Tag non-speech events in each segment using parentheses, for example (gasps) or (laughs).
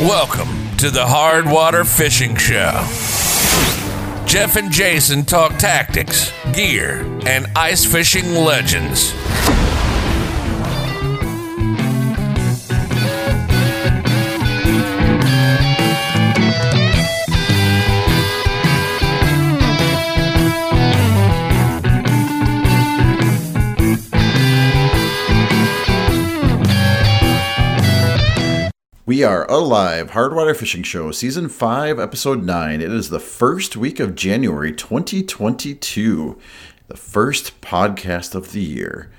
Welcome to the Hard Water Fishing Show. Jeff and Jason talk tactics, gear, and ice fishing legends. We are alive. Hardwater Fishing Show, Season 5, Episode 9. It is the first week of January 2022, the first podcast of the year.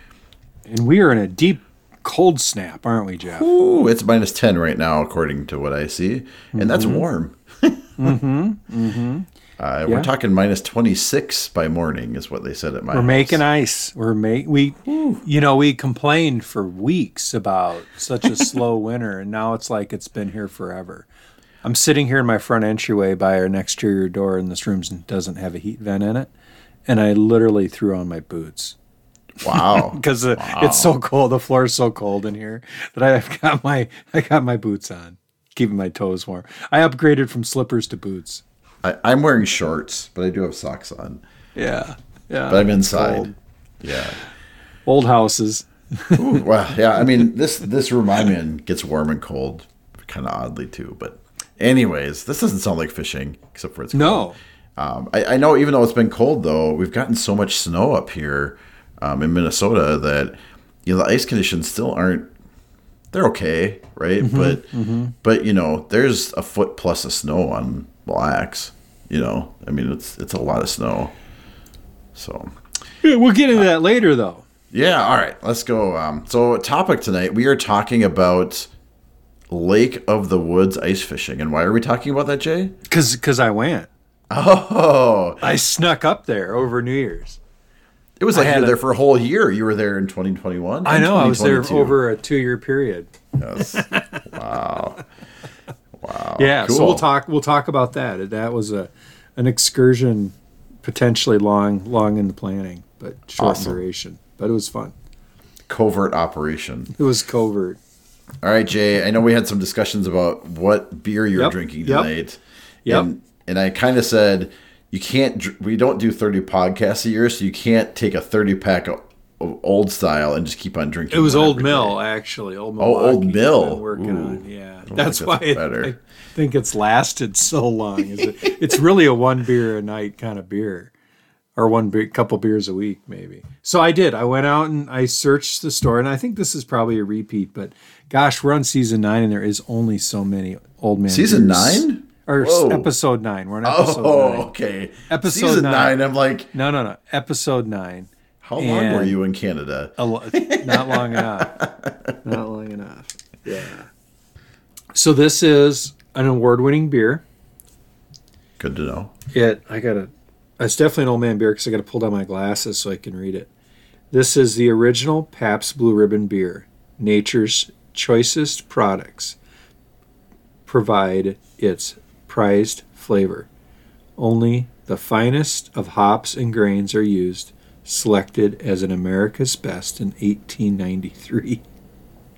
And we are in a deep cold snap, aren't we, Jeff? Ooh, it's minus 10 right now, according to what I see. And that's warm. (laughs) mm-hmm. Mm-hmm. Uh, We're talking minus 26 by morning, is what they said at my We're house. making ice. We're make we, you know, we complained for weeks about such a (laughs) slow winter, and now it's like it's been here forever. I'm sitting here in my front entryway by our exterior door, and this room doesn't have a heat vent in it, and I literally threw on my boots Wow. (laughs) because it's so cold. The floor is so cold in here that I've got my I got my boots on, keeping my toes warm. I upgraded from slippers to boots. I, I'm wearing shorts, but I do have socks on. Yeah, yeah. But I'm inside. Cold. Yeah. Old houses. (laughs) Ooh, well, yeah. I mean, this this room I'm in gets warm and cold, kind of oddly too. But, anyways, this doesn't sound like fishing, except for it's cold. No. Um, I, I know even though it's been cold though, we've gotten so much snow up here um, in Minnesota that you know the ice conditions still aren't. They're okay, right? but but you know, there's a foot plus of snow on Mille Lacs. You know, I mean, it's it's a lot of snow. So Yeah, We'll get into that later, though. yeah, all right, let's go. Um, so, topic tonight, we are talking about Lake of the Woods ice fishing. And why are we talking about that, Jay? Because cause I went. Oh, I snuck up there over New Year's. it was like you were a- there for a whole year. You were there in 2021. I know. I was there over a two year period. Yes. (laughs) wow. Wow. Yeah. So we'll talk. We'll talk about that. That was a an excursion, potentially long, long in the planning, but short Awesome. duration. But it was fun. Covert operation. It was covert. All right, Jay. I know we had some discussions about what beer you're Yep, drinking tonight. yep. And, and I kind of said you can't. We don't do 30 podcasts a year, so you can't take a 30 pack of old style and just keep on drinking. It was Old Mill, day. actually. Old Mill. Oh, Old Mill. Working Ooh. on. Yeah, don't that's why it-. I (laughs) think it's lasted so long. Is it, it's really a one beer a night kind of beer, or one beer, couple beers a week maybe. So I did. I went out and I searched the store, and I think this is probably a repeat. But gosh, we're on season nine, and there is only so many old man. Season beers. nine? or Whoa. episode nine. We're on episode Oh, nine. okay. Episode Season nine. nine. I'm like, No, no, no. Episode nine. How long were you in Canada? A lo- not long enough. (laughs) Not long enough. Yeah. So this is an award-winning beer. Good to know. It. I gotta. It's definitely an old man beer because I gotta pull down my glasses so I can read it. This is the original Pabst Blue Ribbon beer. Nature's choicest products provide its prized flavor. Only the finest of hops and grains are used, selected as an America's Best in 1893.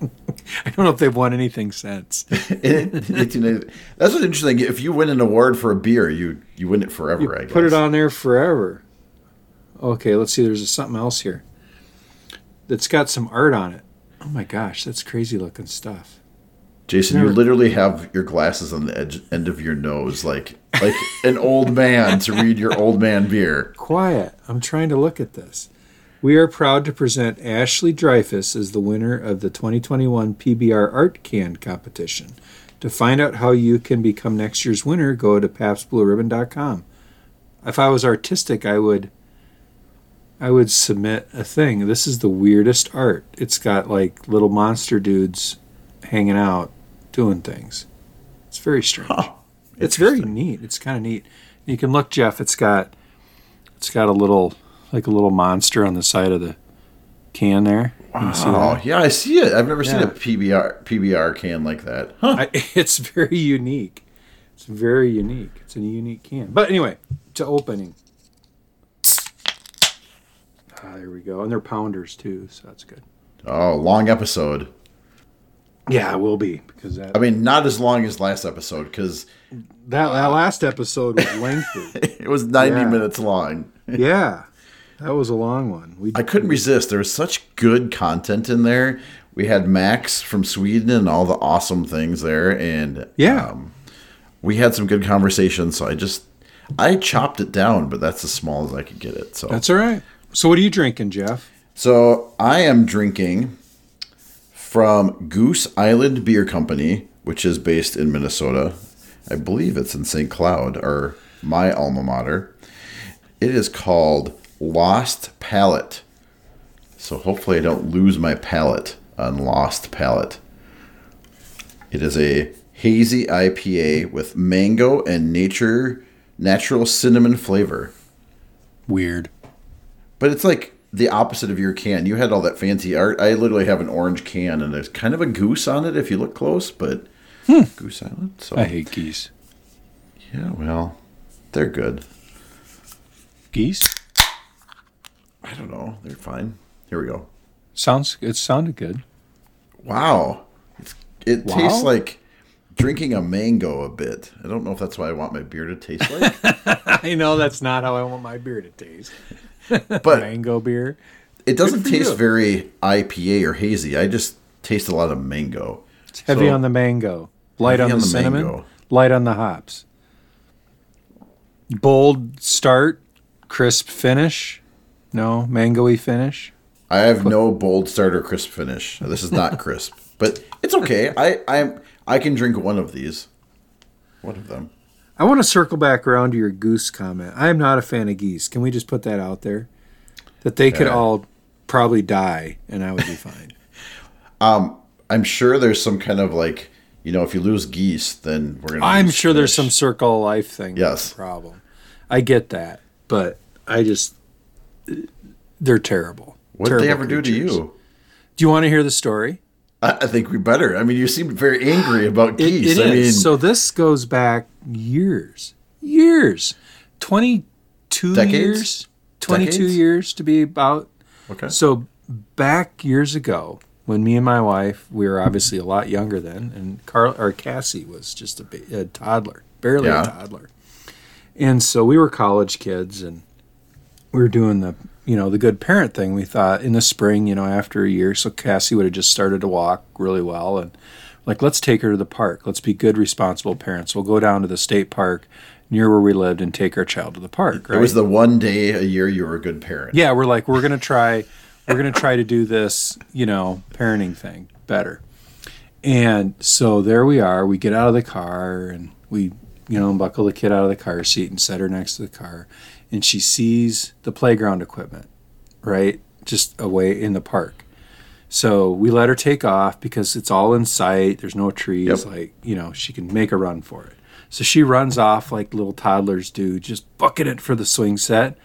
(laughs) I don't know if they've won anything since. (laughs) That's what's interesting. If you win an award for a beer, you you win it forever. You I guess. put it on there forever. Okay, let's see. There's something else here that's got some art on it. Oh my gosh, that's crazy looking stuff. Jason, you literally have your glasses on the edge end of your nose, like like an old man to read your old man beer. Quiet. I'm trying to look at this. We are proud to present Ashley Dreyfus as the winner of the 2021 PBR Art Can competition. To find out how you can become next year's winner, go to pabstblueribbon.com. If I was artistic, I would I would submit a thing. This is the weirdest art. It's got like little monster dudes hanging out doing things. It's very strange. It's very neat. It's kind of neat. You can look, Jeff. It's got it's got a little like a little monster on the side of the can there. Oh yeah, I see it. I've never seen a PBR PBR can like that. Huh? I, (laughs) it's very unique. It's very unique. It's a unique can. But anyway, to opening. Ah, there we go. And they're pounders too, so that's good. Oh, long episode. Yeah, it will be because that I mean, not as long as last episode because that, that last episode was (laughs) lengthy. it was 90 Yeah. minutes long. (laughs) yeah, that was a long one. We I couldn't resist. There was such good content in there. We had Max from Sweden and all the awesome things there, and Yeah. um, we had some good conversations. So I just I chopped it down, but that's as small as I could get it. So that's all right. So what are you drinking, Jeff? So I am drinking from Goose Island Beer Company, which is based in Minnesota. I believe it's in St. Cloud, or my alma mater. It is called Lost Palette. So hopefully I don't lose my palate on Lost Palette. It is a hazy IPA with mango and nature natural cinnamon flavor. Weird. But it's like the opposite of your can. You had all that fancy art. I literally have an orange can, and there's kind of a goose on it if you look close, but Hmm. Goose Island. So I hate geese. yeah, well, they're good. Geese I don't know. They're fine. Here we go. sounds. It sounded good. Wow, it's, it Wow? tastes like drinking a mango a bit. I don't know if that's what I want my beer to taste like, (laughs) I know that's not how I want my beer to taste. (laughs) but Mango beer. it doesn't taste you. very IPA or hazy. I just taste a lot of mango. It's heavy So- on the mango. Light on on the, the cinnamon. mango. Light on the hops. Bold start, crisp finish. No, mangoey finish. I have no bold starter crisp finish. This is not (laughs) crisp, but it's okay. I I I can drink one of these. One of them. I want to circle back around to your goose comment. I am not a fan of geese. Can we just put that out there? That they could all probably die and I would be (laughs) fine. um, I'm sure there's some kind of like you know if you lose geese, then we're gonna. I'm sure there's some circle of life thing. Yes. Problem. I get that, but I just they're terrible. What did they ever do to you? Do you want to hear the story? I, I think we better. I mean, you seemed very angry (gasps) about It, geese. it I is. mean, so this goes back years, years, twenty-two Decades? years, twenty-two Decades? years to be about. okay. So back years ago, when me and my wife, we were obviously a lot younger then, and Carl or Cassie was just a, a toddler, barely Yeah. a toddler, and so we were college kids, and we were doing the you know the good parent thing. We thought in the spring, you know, after a year, so Cassie would have just started to walk really well, and like let's take her to the park. Let's be good, responsible parents. We'll go down to the state park near where we lived and take our child to the park. Right? It was the one day a year you were a good parent. yeah we're like we're gonna try we're gonna try to do this you know parenting thing better. And so there we are we get out of the car and we you know buckle the kid out of the car seat and set her next to the car. And she sees the playground equipment right just away in the park. So we let her take off because it's all in sight there's no trees Yep. like you know she can make a run for it. So she runs off like little toddlers do just bucking it for the swing set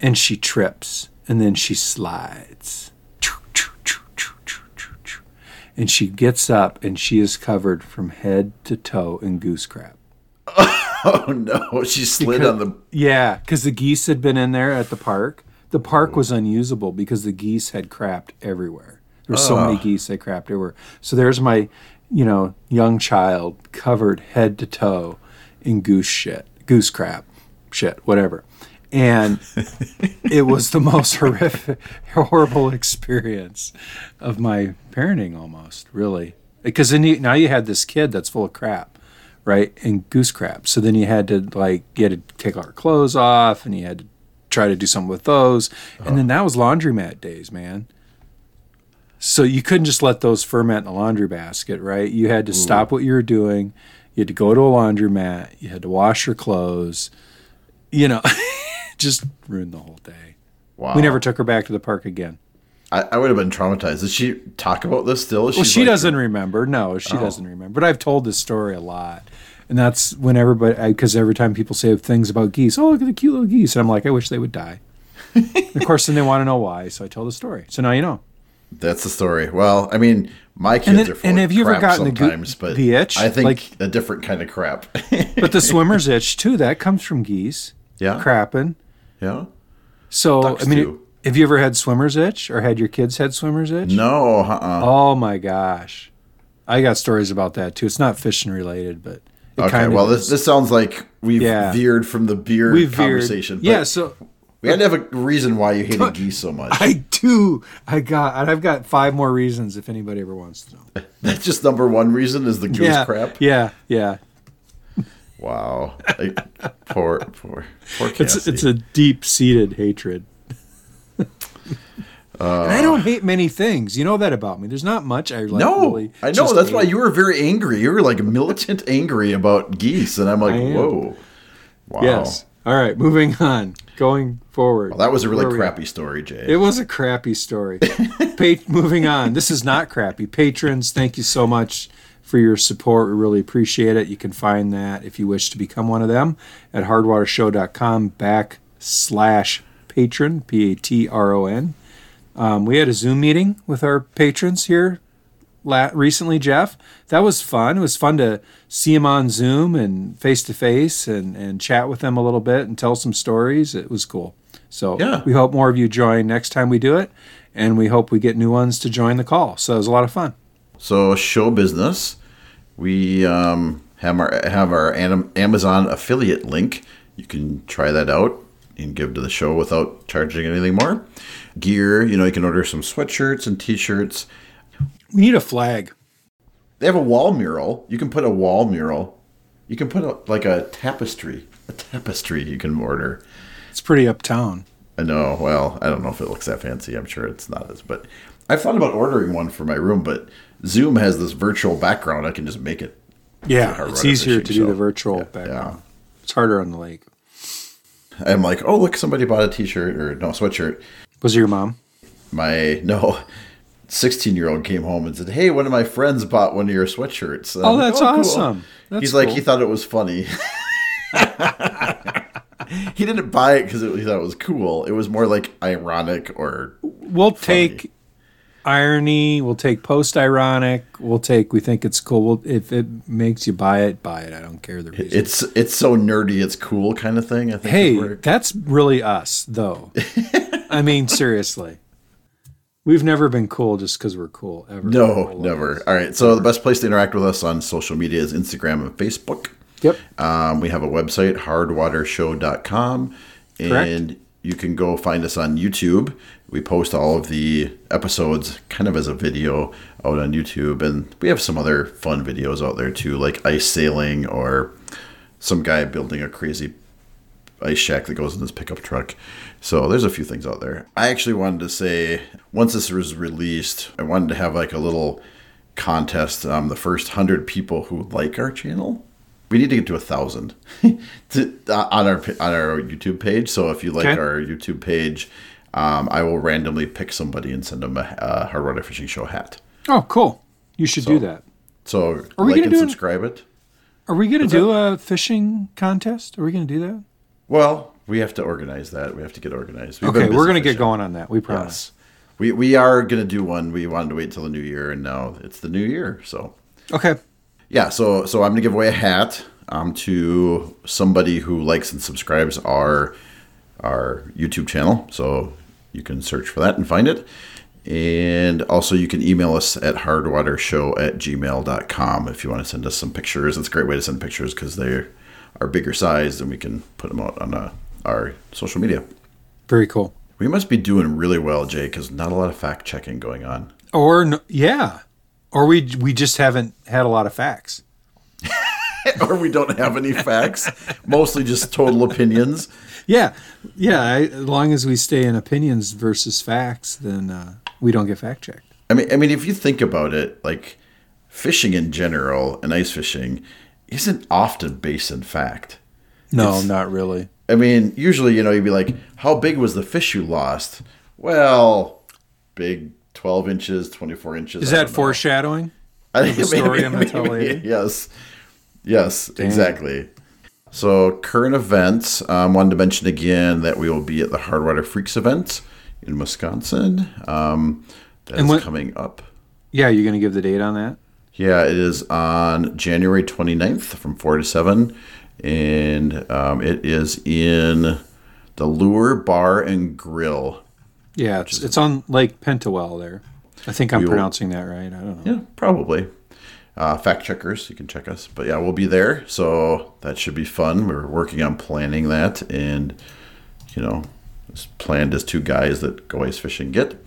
and she trips and then she slides. And she gets up and she is covered from head to toe in goose crap. Oh no, she slid Because- on the. yeah because the geese had been in there at the park. The park was unusable because the geese had crapped everywhere. There were so many geese they crapped everywhere. So there's my you know young child covered head to toe in goose shit goose crap shit whatever and it was the most (laughs) horrific horrible experience of my parenting almost really. Because then you, now you had this kid that's full of crap right and goose crap. So then you had to like you had to take all her clothes off and you had to try to do something with those. And then that was laundromat days man. So you couldn't just let those ferment in a laundry basket right? You had to stop what you were doing. You had to go to a laundromat. You had to wash your clothes. You know (laughs) just ruined the whole day Wow. we never took her back to the park again I, I would have been traumatized. Did she talk about this still? well, she doesn't remember. No, she oh. doesn't remember. But I've told this story a lot, and that's when everybody because every time people say things about geese, oh look at the cute little geese, and I'm like, I wish they would die. (laughs) of course, then they want to know why, so I tell the story. So now you know. That's the story. Well, I mean, my kids And then- are full and of have you ever crap gotten the goo- sometimes, but the itch? I think Like- a different kind of crap. But the (laughs) swimmer's itch too, that comes from geese yeah, crapping. Yeah. So Ducks I mean, too. have you ever had swimmer's itch, or had your kids had swimmer's itch? No, uh-uh. Oh my gosh. I got stories about that too. It's not fishing related, but it Okay, kind of well, is. this this sounds like we've Yeah. veered from the beer We've conversation. Yeah, so we had to have a reason why you hated (laughs) geese so much. I do. I got. and I've got five more reasons if anybody ever wants to know. (laughs) That's just number one reason is the goose yeah, crap. yeah, yeah. Wow, Like, poor, poor, poor It's Cassie. it's a deep seated hatred. (laughs) Uh, and I don't hate many things. You know that about me. There's not much I like. no, really I know. just That's why you were very angry. You were like militant angry about geese, and I'm like, whoa, wow. Yes. All right. Moving on. Going forward. Well, that was a really Where are we? crappy story, Jay. It was a crappy story. (laughs) Pa- moving on. This is not crappy. Patrons, thank you so much for your support. We really appreciate it. You can find that if you wish to become one of them at hardwatershow.com backslash patron, P A T R O N. Um, we had a Zoom meeting with our patrons here la- recently, Jeff. That was fun. It was fun to see them on Zoom and face to face and and chat with them a little bit and tell some stories. It was cool. So Yeah. we hope more of you join next time we do it, and we hope we get new ones to join the call. So it was a lot of fun. So show business, we um, have our have our Amazon affiliate link. You can try that out and give to the show without charging anything more. Gear, you know, you can order some sweatshirts and T-shirts. We need a flag. They have a wall mural. You can put a wall mural. You can put a, like a tapestry, a tapestry you can order. It's pretty uptown. I know. Well, I don't know if it looks that fancy. I'm sure it's not as. But I've thought about ordering one for my room, but Zoom has this virtual background. I can just make it Yeah, it's easier to do Show. the virtual Yeah, background. It's harder on the lake. I'm like, oh look, somebody bought a T-shirt or no sweatshirt. Was it your mom? My no, sixteen year old came home and said, "Hey, one of my friends bought one of your sweatshirts." And Oh, I'm like, that's oh, cool." awesome. That's He's like, he thought it was funny. (laughs) he didn't buy it because he thought it was cool. It was more like ironic or We'll take irony. We'll take post ironic. We'll take. We think it's cool. We'll, if it makes you buy it, buy it. I don't care the reason. it's it's so nerdy, it's cool kind of thing. I think. hey, that's really us, though. (laughs) I mean, seriously, we've never been cool just because we're cool. Ever. no, never. All right. So the best place to interact with us on social media is Instagram and Facebook. Yep. Um, we have a website, hardwatershow.com, and Correct. you can go find us on YouTube. We post all of the episodes kind of as a video out on YouTube, and we have some other fun videos out there too, like ice sailing or some guy building a crazy ice shack that goes in his pickup truck. So there's a few things out there. I actually wanted to say once this was released, I wanted to have like a little contest. Um, the first hundred people who like our channel, we need to get to a thousand (laughs) uh, on our on our YouTube page. So if you like Okay. our YouTube page, um, I will randomly pick somebody and send them a, a Hard Water Fishing Show hat. Oh, cool. You should do that. So Are we like and subscribe it. Are we going to do a fishing contest? Are we going to do that? Well, we have to organize that. We have to get organized. We've okay, we're going to get going on that. We promise. Yes. We, we are going to do one. We wanted to wait till the new year, and now it's the new year. So, Okay. yeah, so so I'm going to give away a hat um, to somebody who likes and subscribes our our YouTube channel. So you can search for that and find it. And also, you can email us at hardwatershow at gmail.com if you want to send us some pictures. It's a great way to send pictures because they are bigger size and we can put them out on uh, our social media. Very cool. We must be doing really well, Jay, because not a lot of fact checking going on. Or no, yeah, or we we just haven't had a lot of facts. (laughs) or we don't have any facts, mostly just total opinions. Yeah, yeah. I, as long as we stay in opinions versus facts, then uh, we don't get fact checked. I mean, I mean, if you think about it, like fishing in general and ice fishing isn't often based in fact. No, It's- not really. I mean, usually, you know, you'd be like, "How big was the fish you lost?" Well, big, twelve inches, twenty-four inches. Is that know. foreshadowing? I think the (laughs) story I'm gonna tell later? Yes, yes, exactly. So current events. Um, wanted to mention again that we will be at the Hardwater Freaks event in Wisconsin. Um, that And is what- coming up. Yeah, you're going to give the date on that. Yeah, it is on January 29th from 4 to 7. And um, it is in the Lure Bar and Grill. Yeah, it's, it's on Lake Petenwell there. I think I'm We will- pronouncing that right. I don't know. Yeah, probably. Uh, fact checkers. You can check us. But yeah, we'll be there. So that should be fun. We're working on planning that. And, you know, it's planned as two guys that go ice fishing get. (laughs)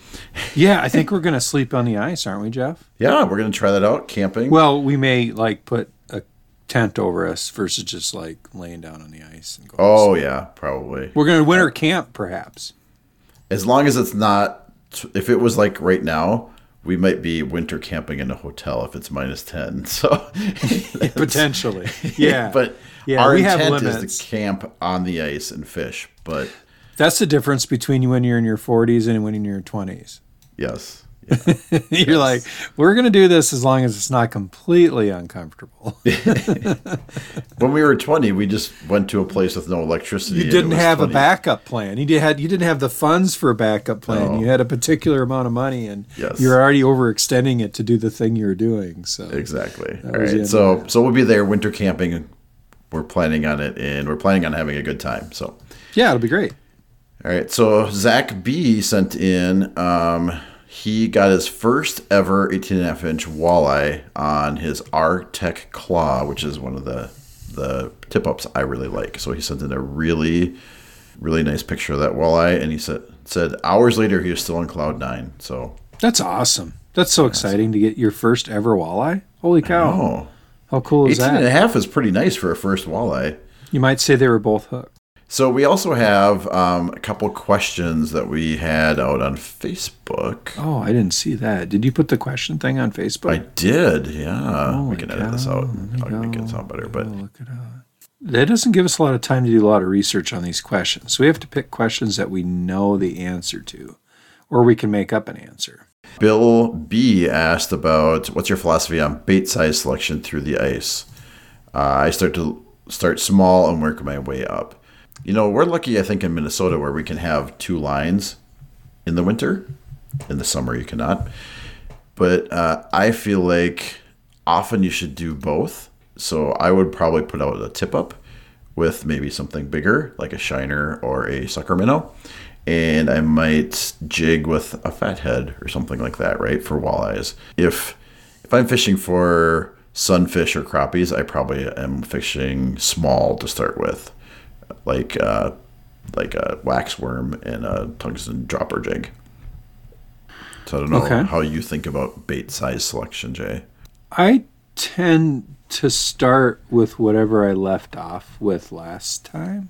Yeah, I think we're gonna sleep on the ice, aren't we, Jeff? Yeah, we're going to try that out camping. Well, we may like put a tent over us versus just like laying down on the ice and go. oh, yeah, probably. We're gonna winter camp, perhaps. As long as it's not, if it was like right now, we might be winter camping in a hotel if it's minus 10. (laughs) So, (laughs) Potentially, (laughs) yeah. but Yeah, our intent is to camp on the ice and fish. But That's the difference between when you're in your 40s and when you're in your 20s. yes, (laughs) You're like, we're gonna do this as long as it's not completely uncomfortable. (laughs) when we were 20, we just went to a place with no electricity. You didn't have a backup plan. You did had you didn't have the funds for a backup plan. No. You had a particular amount of money, and Yes. you're already overextending it to do the thing you're doing. So Exactly. All right. So so we'll be there winter camping. We're planning on it, and we're planning on having a good time. So. yeah, it'll be great. All right, so Zach B sent in. Um, he got his first ever 18 and a half inch walleye on his R Tech Claw, which is one of the the tip ups I really like. So he sent in a really, really nice picture of that walleye, and he said said hours later he was still on cloud nine. So That's awesome. That's so exciting to get your first ever walleye. Holy cow! How cool is 18 and a that? half is pretty nice for a first walleye. You might say they were both hooked. So we also have um, a couple questions that we had out on Facebook. Oh, I didn't see that. Did you put the question thing on Facebook? I did, yeah. we can edit this out. I'll make it sound better, but Oh, look it up. That doesn't give us a lot of time to do a lot of research on these questions. So we have to pick questions that we know the answer to, or we can make up an answer. Bill B asked about what's your philosophy on bait size selection through the ice. Uh, I start to start small and work my way up. You know, we're lucky, I think, in Minnesota where we can have two lines in the winter. In the summer, you cannot. But uh, I feel like often you should do both. So I would probably put out a tip up with maybe something bigger, like a shiner or a sucker minnow. And I might jig with a fathead or something like that, right? For walleyes. If if I'm fishing for sunfish or crappies, I probably am fishing small to start with, like uh, like a waxworm and a tungsten dropper jig. So I don't know Okay. how you think about bait size selection, Jay. I tend to start with whatever I left off with last time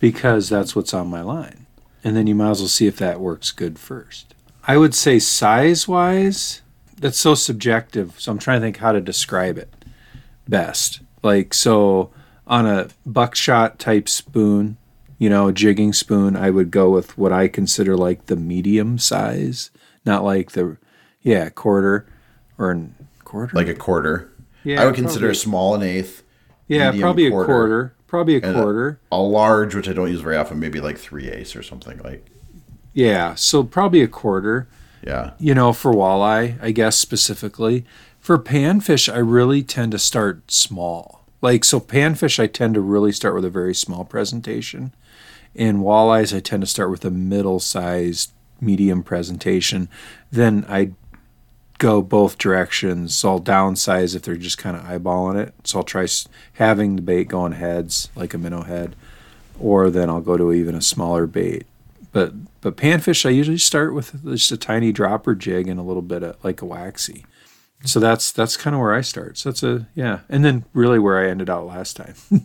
because that's what's on my line. And then you might as well see if that works good first. I would say size wise, that's so subjective. So I'm trying to think how to describe it best. Like, so on a buckshot type spoon, you know, a jigging spoon, I would go with what I consider like the medium size, not like the, yeah, quarter or an quarter. Like a quarter. Yeah, I would consider probably. a small an eighth. Yeah, probably a quarter, quarter. Probably a and a- quarter. A large, which I don't use very often, maybe like three eighths or something like. yeah, so probably a quarter. Yeah. You know, for walleye, I guess specifically. For panfish, I really tend to start small. Like so, panfish, I tend to really start with a very small presentation. And walleyes, I tend to start with a middle-sized, medium presentation. Then I go both directions. So I'll downsize if they're just kind of eyeballing it. So I'll try having the bait going heads, like a minnow head, or then I'll go to even a smaller bait. But but panfish, I usually start with just a tiny dropper jig and a little bit of like a waxy. So that's that's kind of where I start. So that's a yeah, and then really where I ended out last time. (laughs)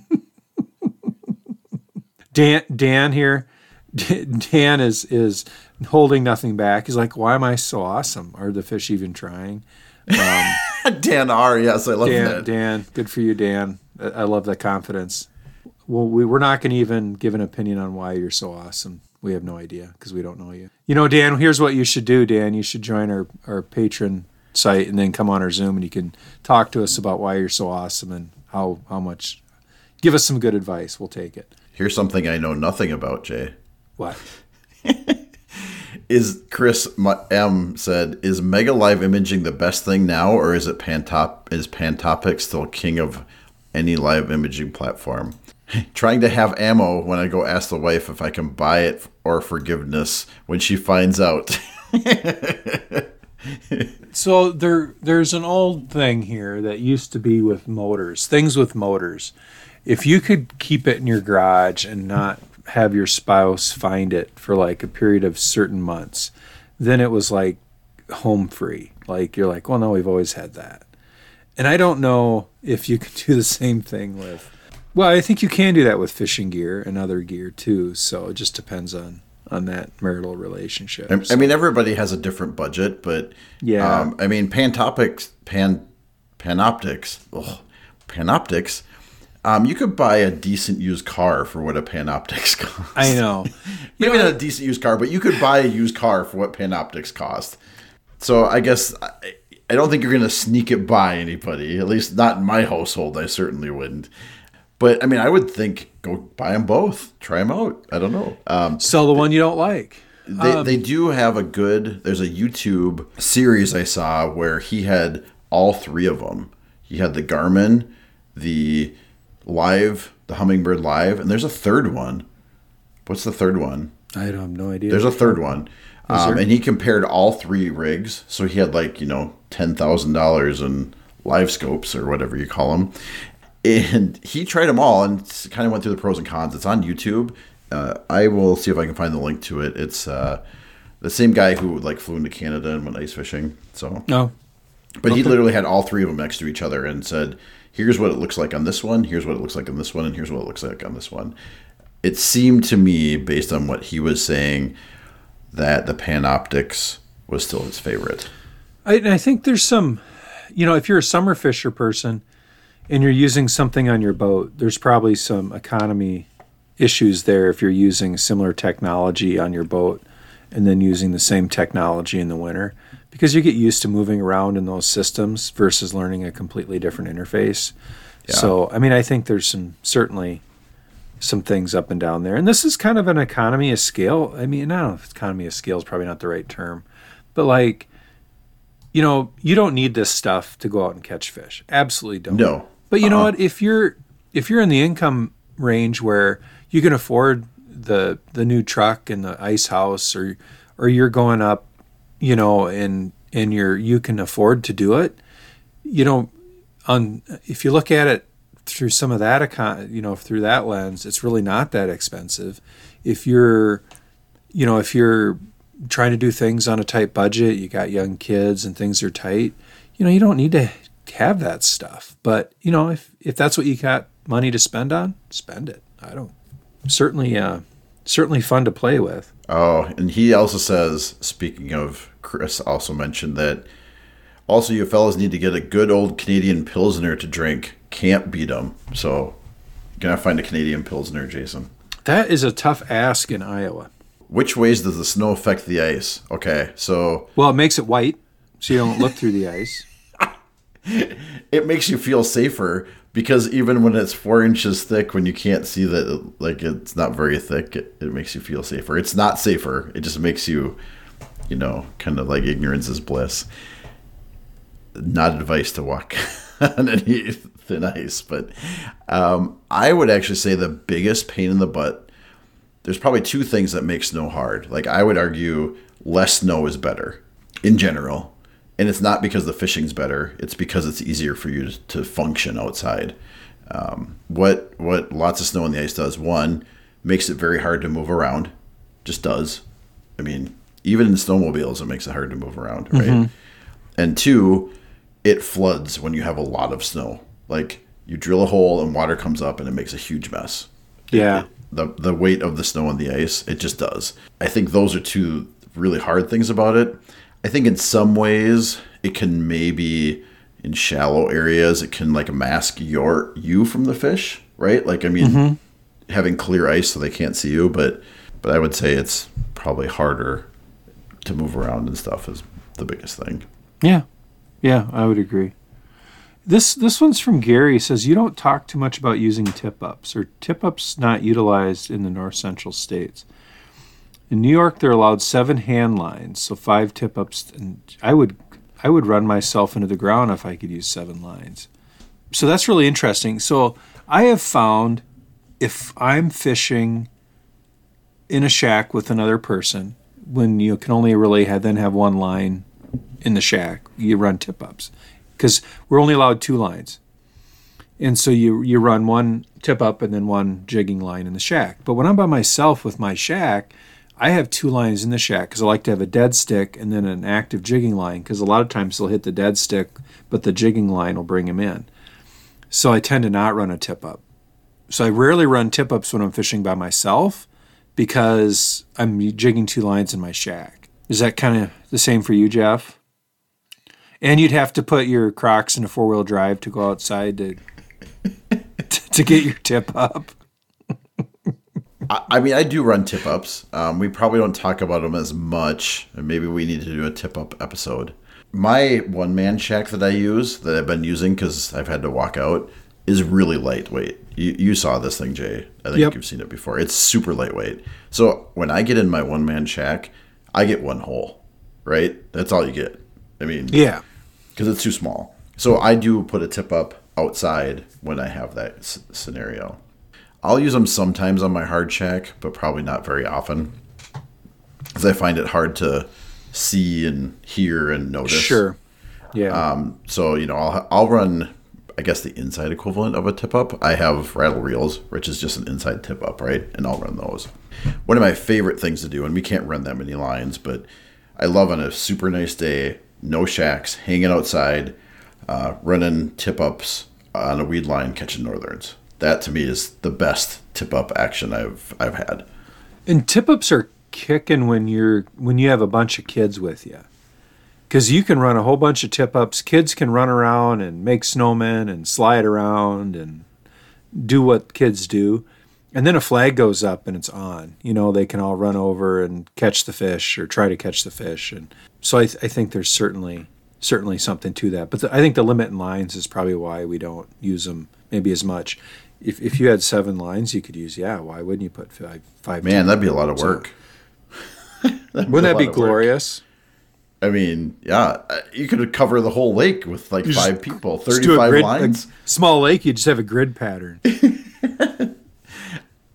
Dan Dan here, (laughs) Dan is is holding nothing back. He's like, "Why am I so awesome? Are the fish even trying?" Um, (laughs) Dan R. Yes, I love Dan, that. Dan, good for you, Dan. I I love that confidence. Well, we, we're not going to even give an opinion on why you're so awesome. We have no idea because we don't know you. You know, Dan, here's what you should do, Dan. You should join our, our patron site and then come on our Zoom and you can talk to us about why you're so awesome and how, how much. Give us some good advice. We'll take it. Here's something I know nothing about, Jay. What? (laughs) Is Chris M- said, is Mega Live Imaging the best thing now, or is it Pantop? Is Pantopic still king of any live imaging platform? (laughs) Trying to have ammo when I go ask the wife if I can buy it or forgiveness when she finds out. (laughs) So there there's an old thing here that used to be with motors, things with motors. If you could keep it in your garage and not have your spouse find it for like a period of certain months, then it was like home free. Like you're like, well, no, we've always had that. And I don't know if you can (laughs) do the same thing with. Well, I think you can do that with fishing gear and other gear too. So it just depends on on that marital relationship. I, I mean, everybody has a different budget, but Yeah. Um, I mean, Pantopics, Pan, Panoptix, ugh, Panoptix. Um, you could buy a decent used car for what a Panoptix (laughs) costs. I know. (laughs) You Maybe know, not a decent used car, but you could buy a used car for what Panoptix cost. So I guess I, I don't think you're going to sneak it by anybody. At least not in my household. I certainly wouldn't. But I mean, I would think go buy them both, try them out. I don't know. Um, sell the one you don't like. they, Um, they do have a good. There's a YouTube series I saw where he had all three of them. He had the Garmin, the Live, the Humminbird Live, and there's a third one. What's the third one? I don't have no idea. There's a third one. Um, and he compared all three rigs. So he had like, you know, $10,000 in live scopes or whatever you call them. And he tried them all and kind of went through the pros and cons. It's on YouTube. Uh, I will see if I can find the link to it. It's uh, the same guy who like flew into Canada and went ice fishing. So, no. but he literally had all three of them next to each other and said, "Here's what it looks like on this one. Here's what it looks like on this one, and here's what it looks like on this one." It seemed to me, based on what he was saying, that the Panoptix was still his favorite. I, and I think there's some, you know, if you're a summer fisher person and you're using something on your boat, there's probably some economy issues there if you're using similar technology on your boat and then using the same technology in the winter because you get used to moving around in those systems versus learning a completely different interface. So, I mean, I think there's some certainly some things up and down there. And this is kind of an economy of scale. I mean, I don't know if economy of scale is probably not the right term, but like, you know, you don't need this stuff to go out and catch fish. Absolutely don't. No. But you know Uh-uh. what? If you're if you're in the income range where you can afford the the new truck and the ice house, or or you're going up, you know, and and you're you can afford to do it, you know, on if you look at it through some of that econ, you know, through that lens, it's really not that expensive. If you're, you know, if you're trying to do things on a tight budget, you got young kids and things are tight, you know, you don't need to have that stuff. But, you know, if if that's what you got money to spend on, spend it. I don't certainly uh certainly fun to play with. Oh, and he also says, speaking of, Chris also mentioned that also you fellas need to get a good old Canadian Pilsner to drink. Can't beat them. So, you're to find a Canadian Pilsner, Jason. That is a tough ask in Iowa. Which ways does the snow affect the ice? Okay, so Well, it makes it white, so you don't look through the ice. It makes you feel safer because even when it's four inches thick, when you can't see that, like it's not very thick, it, it makes you feel safer. It's not safer. It just makes you, you know, kind of like ignorance is bliss. Not advice to walk (laughs) on any thin ice, but um, I would actually say the biggest pain in the butt. There's probably two things that make snow hard. Like I would argue, less snow is better in general and it's not because the fishing's better it's because it's easier for you to, to function outside. Um, what what lots of snow on the ice does one makes it very hard to move around just does. I mean even in snowmobiles it makes it hard to move around right? And two it floods when you have a lot of snow. Like you drill a hole and water comes up and it makes a huge mess. Yeah. the the weight of the snow on the ice it just does. I think those are two really hard things about it i think in some ways it can maybe in shallow areas it can like mask your you from the fish right like i mean mm-hmm. having clear ice so they can't see you but but i would say it's probably harder to move around and stuff is the biggest thing Yeah, yeah, I would agree. This this one's from Gary. He says you don't talk too much about using tip ups or tip ups not utilized in the north central states. In New York, they're allowed seven hand lines, so five tip ups, and I would I would run myself into the ground if I could use seven lines. So that's really interesting. So I have found if I'm fishing in a shack with another person, when you can only really have, then have one line in the shack, you run tip ups because we're only allowed two lines. And so you you run one tip up and then one jigging line in the shack. But when I'm by myself with my shack, I have two lines in the shack because I like to have a dead stick and then an active jigging line because a lot of times they'll hit the dead stick, but the jigging line will bring him in. So I tend to not run a tip up. So I rarely run tip ups when I'm fishing by myself because I'm jigging two lines in my shack. Is that kind of the same for you, Jeff? And you'd have to put your Crocs in a four wheel drive to go outside to (laughs) to get your tip up. I, I mean, I do run tip ups. Um, we probably don't talk about them as much, and maybe we need to do a tip up episode. My one man shack that I use, that I've been using because I've had to walk out, is really lightweight. You, you saw this thing, Jay. I think Yep. you've seen it before. It's super lightweight. So when I get in my one man shack, I get one hole, right? That's all you get. I mean, Yeah. because it's too small. So I do put a tip up outside when I have that s- scenario. I'll use them sometimes on my hard shack, but probably not very often, because I find it hard to see and hear and notice. Sure. Yeah. Um, so you know, I'll I'll run, I guess the inside equivalent of a tip up. I have rattle reels, which is just an inside tip up, right? And I'll run those. One of my favorite things to do, and we can't run that many lines, but I love on a super nice day, no shacks, hanging outside, uh, running tip ups on a weed line, catching northerns. That to me is the best tip up action I've I've had. And tip ups are kicking when you're when you have a bunch of kids with you. Cuz you can run a whole bunch of tip ups. Kids can run around and make snowmen and slide around and do what kids do. And then a flag goes up and it's on. You know, they can all run over and catch the fish or try to catch the fish and so I, th- I think there's certainly certainly something to that. But the, I think the limit in lines is probably why we don't use them maybe as much. If, if you had seven lines, you could use. Yeah, why wouldn't you put five? Five. Man, that'd be a lot of work. (laughs) Wouldn't that be glorious? I mean, yeah, uh, you could cover the whole lake with like just- five people, Just do a thirty-five grid- lines. small lake, you just have a grid pattern. (laughs)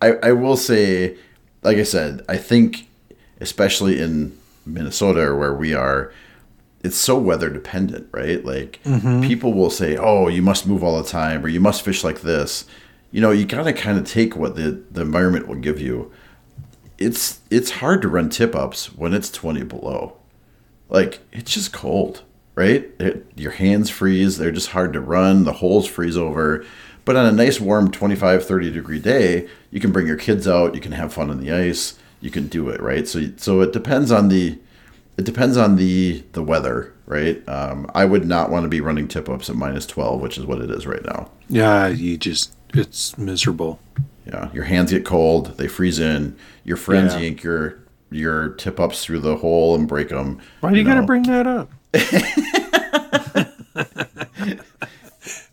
I, I will say, like I said, I think, especially in Minnesota where we are, it's so weather dependent, right? Like people will say, "Oh, you must move all the time," or "You must fish like this." You know, you gotta kind of take what the the environment will give you. It's it's hard to run tip ups when it's twenty below. Like it's just cold, right? It, your hands freeze. They're just hard to run. The holes freeze over. But on a nice warm 25, 30 degree day, you can bring your kids out. You can have fun on the ice. You can do it, right? So so it depends on the it depends on the the weather, right? Um, I would not want to be running tip ups at minus 12, which is what it is right now. Yeah, you just it's miserable. Yeah, your hands get cold. They freeze in. Your friends Yeah. yank your your tip ups through the hole and break them. Why do you, gotta bring that up? (laughs)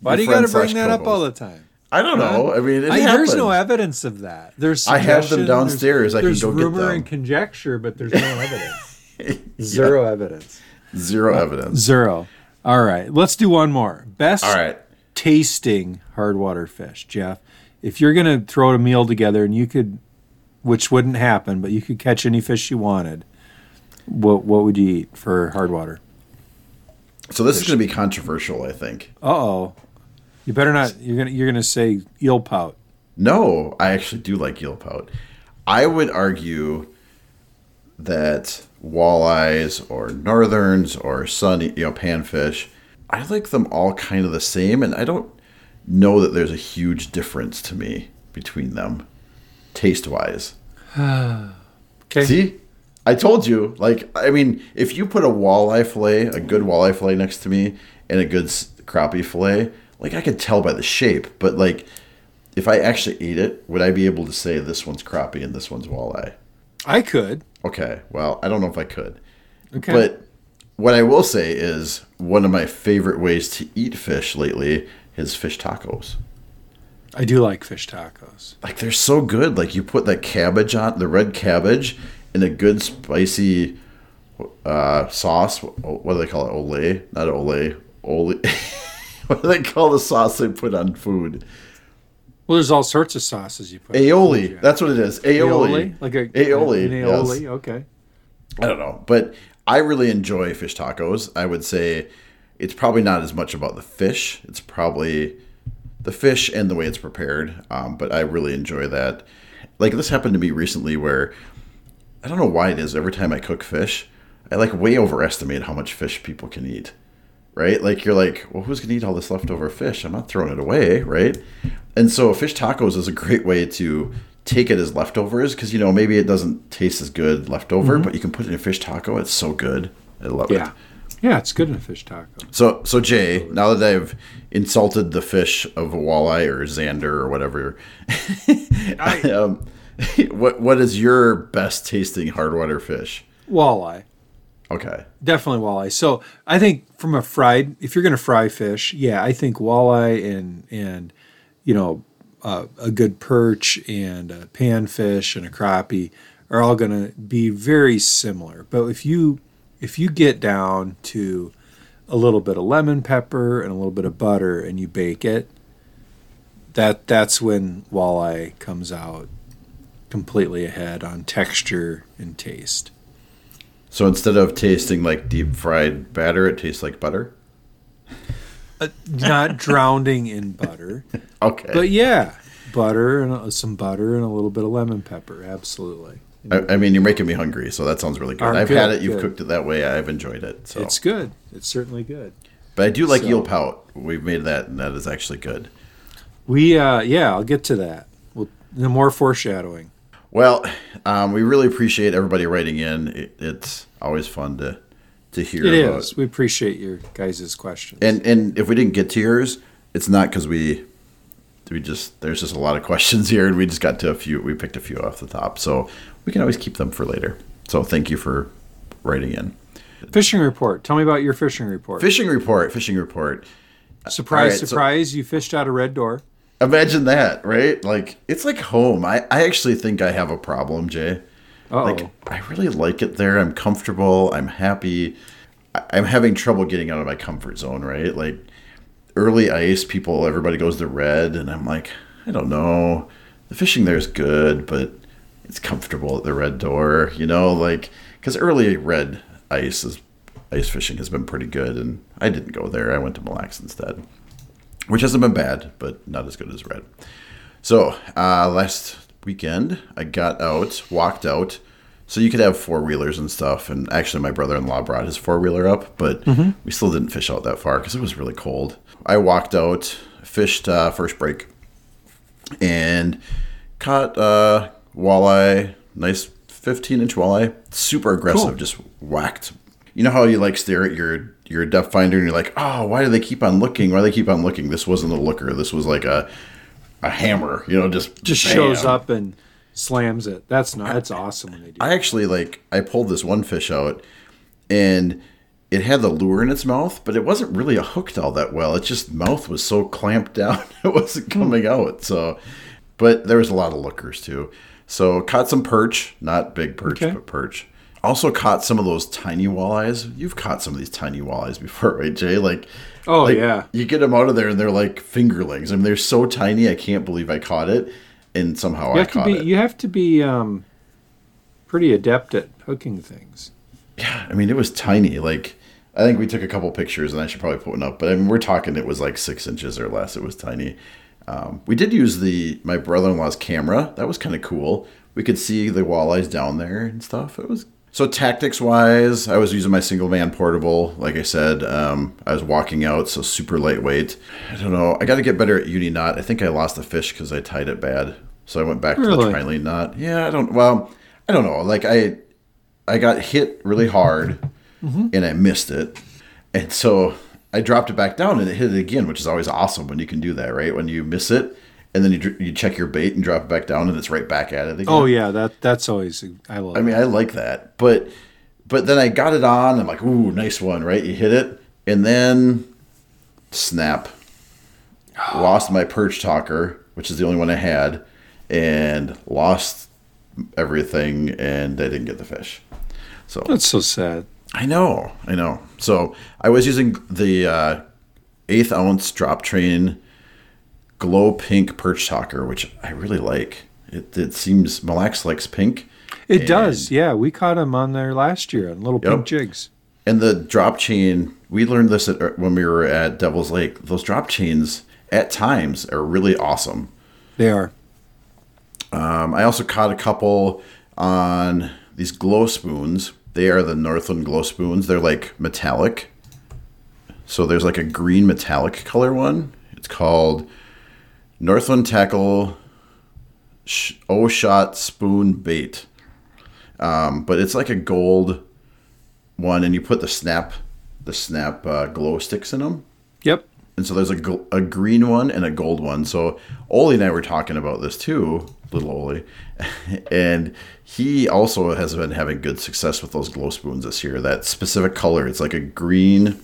Why do you friend gotta bring that up all the time? I don't know. I mean, it I, there's no evidence of that. There's I have them suggestion, downstairs. I can There's, go there's rumor and conjecture, but there's no evidence. (laughs) Zero evidence. Zero evidence. Zero. All right, let's do one more. Best All right. Tasting hard water fish, Jeff. If you're gonna throw a meal together and you could, which wouldn't happen, but you could catch any fish you wanted, what what would you eat for hard water? So this is going to be controversial, I think. Uh oh, you better not. You're gonna you're gonna say eel pout. No, I actually do like eel pout. I would argue that walleyes or northerns or sun, you know, panfish, I like them all kind of the same, and I don't know that there's a huge difference to me between them, taste wise. (sighs) Okay. See, I told you. Like, I mean, if you put a walleye fillet, a good walleye fillet next to me, and a good crappie fillet, like I could tell by the shape. But like, if I actually ate it, would I be able to say this one's crappie and this one's walleye? I could. Okay, well, I don't know if I could. Okay. But what I will say is one of my favorite ways to eat fish lately is fish tacos. I do like fish tacos. like they're so good. Like you put that cabbage on the red cabbage in a good spicy uh, sauce. What do they call it? Olay, not olay. Ole. (laughs) what do they call the sauce they put on food? Well, there's all sorts of sauces you put. Aioli. That's what it is. Aioli. Aioli, like a aioli. An aioli. yes. Okay. I don't know, but I really enjoy fish tacos. I would say it's probably not as much about the fish. It's probably the fish and the way it's prepared. Um, but I really enjoy that. Like this happened to me recently where I don't know why it is. Every time I cook fish, I like way overestimate how much fish people can eat. Right? Like you're like, well, who's gonna eat all this leftover fish? I'm not throwing it away, right? And so fish tacos is a great way to take it as leftovers because you know maybe it doesn't taste as good leftover, but you can put it in a fish taco. It's so good. I love Yeah. it. Yeah, it's good in a fish taco. So, so Jay, now that I've insulted the fish of a walleye or zander or whatever, (laughs) um, (laughs) what what is your best tasting hard water fish? Walleye. Okay, Definitely walleye. So I think from a fried, if you're going to fry fish, yeah, I think walleye and and you know uh, a good perch and a panfish and a crappie are all going to be very similar. But if you if you get down to a little bit of lemon pepper and a little bit of butter and you bake it, that that's when walleye comes out completely ahead on texture and taste. so instead of tasting like deep fried batter, it tastes like butter. Not drowning in butter. (laughs) Okay, But yeah, butter and uh, some butter and a little bit of lemon pepper. Absolutely, I, I mean you're making me hungry, so that sounds really good. Oh, I've good, had it. You've good. cooked it that way. I've enjoyed it. So, it's good. It's certainly good. but I do like so- eel pout. We've made that, and that is actually good. We uh, yeah, I'll get to that. Well, no more foreshadowing. Well, um, we really appreciate everybody writing in. It, it's always fun to to hear. It about. is. We appreciate your guys' questions. And and if we didn't get to yours, it's not because we we just there's just a lot of (laughs) questions here, and we just got to a few. We picked a few off the top, so we can always keep them for later. So thank you for writing in. fishing report. Tell me about your fishing report. Fishing report. Fishing report. surprise, right, so- surprise! you fished out a red door. Imagine that, right? Like it's like home. I I actually think I have a problem, Jay. Oh, Like I really like it there. I'm comfortable. I'm happy. I- I'm having trouble getting out of my comfort zone, right? Like early ice, people, everybody goes to red, and I'm like, I don't know. The fishing there is good, but it's comfortable at the red door, you know, like because early red ice is ice fishing has been pretty good, and I didn't go there. I went to Mille Lacs instead, which hasn't been bad, but not as good as red. So uh, last weekend, I got out, walked out. So you could have four wheelers and stuff. And actually, my brother in law brought his four wheeler up, but we still didn't fish out that far because it was really cold. I walked out, fished uh, first break, and caught uh, walleye, nice 15 inch walleye, super aggressive, Cool. just whacked. You know how you like stare at your your depth finder and you're like, oh, why do they keep on looking? Why do they keep on looking? This wasn't a looker. This was like a a hammer. You know, just just bam. shows up and slams it. That's not. That's awesome when they do. I actually like I pulled this one fish out and it had the lure in its mouth, but it wasn't really a hooked all that well. Its just mouth was so clamped down (laughs) it wasn't hmm. coming out. So but there was a lot of lookers too. So caught some perch, not big perch, Okay. but perch. Also caught some of those tiny walleyes. You've caught some of these tiny walleyes before, (laughs) right, Jay? Like Oh, like, yeah. You get them out of there and they're like fingerlings. I mean, they're so tiny. I can't believe I caught it, and somehow you I caught be. it. You have to be um, pretty adept at hooking things. Yeah, I mean, it was tiny. Like, I think we took a couple pictures, and I should probably put one up. But I mean, we're talking it was like six inches or less. It was tiny. Um, we did use the my brother in law's camera. That was kind of cool. We could see the walleyes down there and stuff. It was so tactics wise. I was using my single man portable. Like I said, um, I was walking out, so super lightweight. I don't know. I got to get better at uni knot. I think I lost the fish because I tied it bad. So I went back to the Really? trilene knot. Yeah, I don't. Well, I don't know. Like I I got hit really hard and I missed it. And so I dropped it back down and it hit it again, which is always awesome when you can do that, right? When you miss it and then you, you check your bait and drop it back down and it's right back at it again. Oh yeah, that that's always. I love. I mean, I like that. But but then I got it on. I'm like, ooh, nice one, right? You hit it and then snap. (sighs) Lost my perch talker, which is the only one I had, and lost everything and I didn't get the fish. So That's so sad. I know, I know. So I was using the uh, eighth ounce drop chain glow pink perch talker, which I really like. It, it seems Mille Lacs likes pink. It And- does. Yeah, we caught them on there last year on little Yep. pink jigs. And the drop chain, we learned this at, when we were at Devil's Lake. Those drop chains at times are really awesome. They are. Um, I also caught a couple on these glow spoons. They are the Northland glow spoons. They're like metallic. So there's like a green metallic color one. It's called Northland Tackle Sh- O Shot Spoon Bait. Um, but it's like a gold one, and you put the snap, the snap uh, glow sticks in them. Yep. And so there's a, gl- a green one and a gold one. So Oli and I were talking about this too, little Oli. (laughs) and he also has been having good success with those glow spoons this year. That specific color, it's like a green,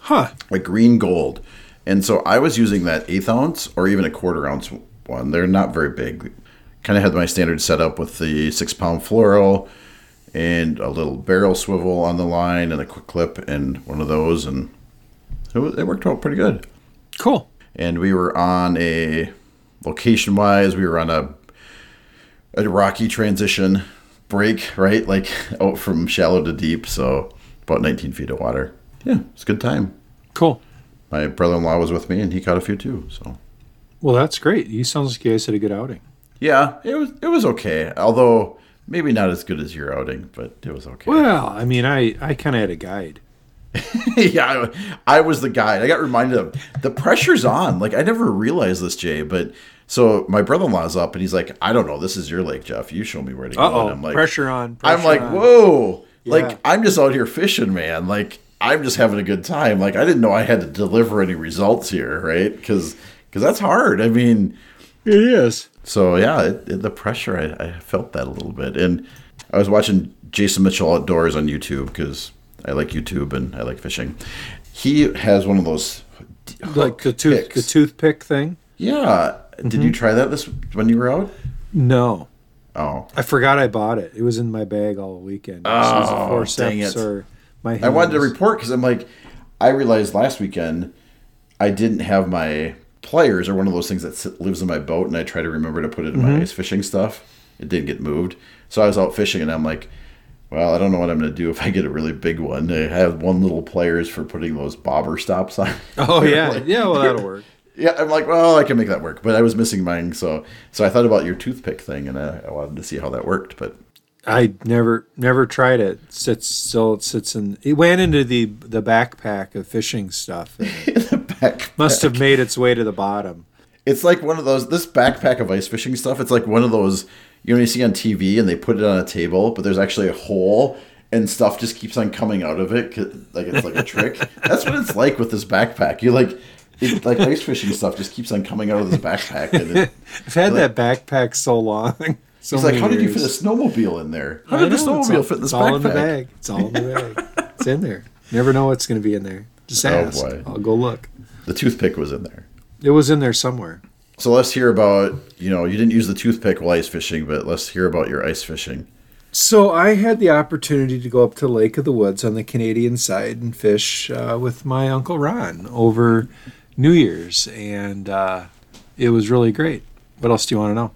Huh. a green gold. And so I was using that eighth ounce or even a quarter ounce one. They're not very big. Kind of had my standard setup with the six pound fluoro and a little barrel swivel on the line and a quick clip and one of those. And it, was, it worked out pretty good Cool. and we were on a location wise we were on a a rocky transition break right like (laughs) out from shallow to deep so about 19 feet of water yeah it's a good time Cool. My brother-in-law was with me and he caught a few too so Well, that's great. You sounds like you guys had a good outing. yeah it was it was okay although maybe not as good as your outing but it was okay Well, I mean, I I kind of had a guide. (laughs) yeah, I, I was the guide I got reminded of the pressure's on. Like I never realized this, Jay. But so my brother-in-law's up, and he's like, "I don't know. This is your lake, Jeff. You show me where to go." Uh And oh. I'm like, pressure on. I'm like, on. whoa! Yeah. Like I'm just out here fishing, man. Like I'm just having a good time. Like I didn't know I had to deliver any results here, right? Because because that's hard. I mean, It is. so yeah, it, it- the pressure I, I felt that a little bit, and I was watching Jason Mitchell outdoors on YouTube because I like YouTube and I like fishing. He has one of those Like the tooth, picks. the toothpick thing. Yeah, did Mm-hmm. you try that this when you were out? No, Oh, I forgot I bought it. It was in my bag all weekend. So it was a Oh, forceps dang it. or my. I wanted to report because I'm like, I realized last weekend I didn't have my pliers or one of those things that lives in my boat, and I try to remember to put it in Mm-hmm. my ice fishing stuff. It didn't get moved, so I was out fishing, and I'm like, well, I don't know what I'm going to do if I get a really big one. I have one little pliers for putting those bobber stops on. (laughs) Oh yeah, (laughs) Like- yeah. Well, that'll work. (laughs) Yeah, I'm like, well, I can make that work, but I was missing mine, so so I thought about your toothpick thing, and I, I wanted to see how that worked, but I never never tried it. Sits still. It sits in. It went into the the backpack of fishing stuff. it (laughs) the back must have made its way to the bottom. It's like one of those this backpack of ice fishing stuff. It's like one of those you know you see on TV and they put it on a table, but there's actually a hole and stuff just keeps on coming out of it. like it's like a trick. (laughs) That's what it's like with this backpack. You like it, like ice fishing stuff just keeps on coming out of this backpack. And it, (laughs) I've had that backpack so long. So it's like, many how did you fit a snowmobile in there? How I did the know, it's snowmobile all- fit in this It's all in the bag. It's all in the bag. it's in there. Never know what's going to be in there. Just Oh, ask. boy. I'll go look. The toothpick was in there. It was in there somewhere. So let's hear about you know you didn't use the toothpick while ice fishing, but let's hear about your ice fishing. So I had the opportunity to go up to Lake of the Woods on the Canadian side and fish uh, with my uncle Ron over New Year's, and uh, it was really great. What else do you want to know?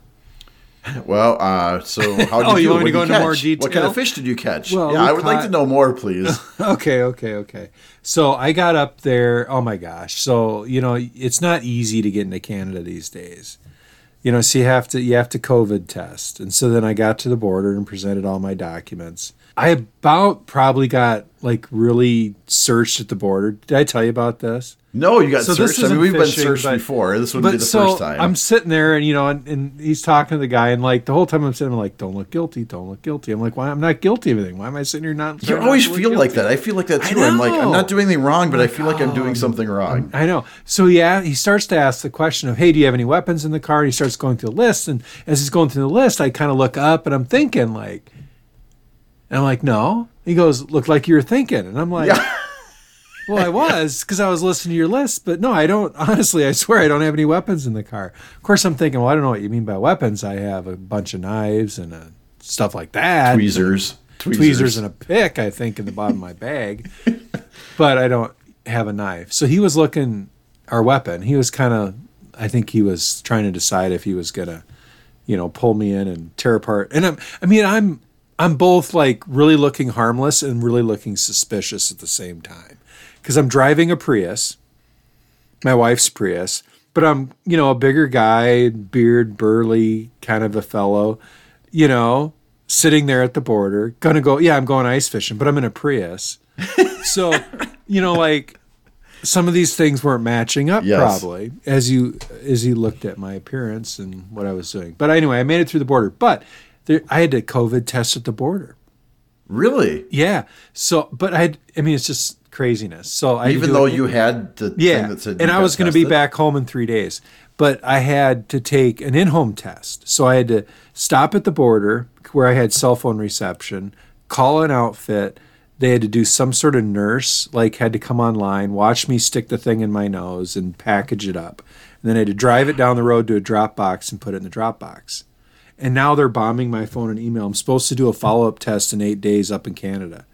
Well, uh, so (laughs) how did Oh, you do? want me to go you into more detail? What kind of fish did you catch? Well, yeah, we I would like to know more, please. (laughs) okay, okay, okay. So I got up there. Oh my gosh! So you know, it's not easy to get into Canada these days. You know, so you have to you have to COVID test, and so then I got to the border and presented all my documents. I about probably got like really searched at the border. Did I tell you about this? No, you got So searched. I mean, we've fishing, been searched but- before. This wouldn't be the so first time. I'm sitting there, and you know, and, and he's talking to the guy, and like the whole time I'm sitting, I'm like, "Don't look guilty, don't look guilty." I'm like, "Why? I'm not guilty of anything. Why am I sitting here not?" you not always to feel like guilty?" that. I feel like that too. I'm like, I'm not doing anything wrong, but I feel like I'm doing um, something wrong. I know. So yeah, he starts to ask the question of, "Hey, do you have any weapons in the car?" And he starts going through the list, and as he's going through the list, I kind of look up, and I'm thinking like, and I'm like, "No." He goes, "Look like you were thinking," and I'm like. Yeah. Well, I was because I was listening to your list, but no, I don't. Honestly, I swear I don't have any weapons in the car. Of course, I'm thinking, well, I don't know what you mean by weapons. I have a bunch of knives and uh, stuff like that, Tweezers, tweezers, tweezers and a pick, I think, in the bottom of my bag. (laughs) but I don't have a knife. So he was looking our weapon. He was kind of, I think he was trying to decide if he was gonna, you know, pull me in and tear apart. And I'm, I mean, I'm I'm both like really looking harmless and really looking suspicious at the same time. Because I'm driving a Prius, my wife's Prius, but I'm, you know, a bigger guy, beard, burly kind of a fellow, you know, sitting there at the border, gonna go, yeah, I'm going ice fishing, but I'm in a Prius. (laughs) so, you know, like some of these things weren't matching up Yes. probably as you as you looked at my appearance and what I was doing. But anyway, I made it through the border. But there, I had to COVID test at the border. Really? Yeah. So, but I, had, I mean, it's just craziness. So I Even though it- you had the yeah, thing that said and I was going to be back home in three days, but I had to take an in-home test. So I had to stop at the border where I had cell phone reception, call an outfit. They had to do some sort of nurse, like had to come online, watch me stick the thing in my nose and package it up. And then I had to drive it down the road to a drop box and put it in the drop box. And now they're bombing my phone and email. I'm supposed to do a follow-up test in eight days up in Canada.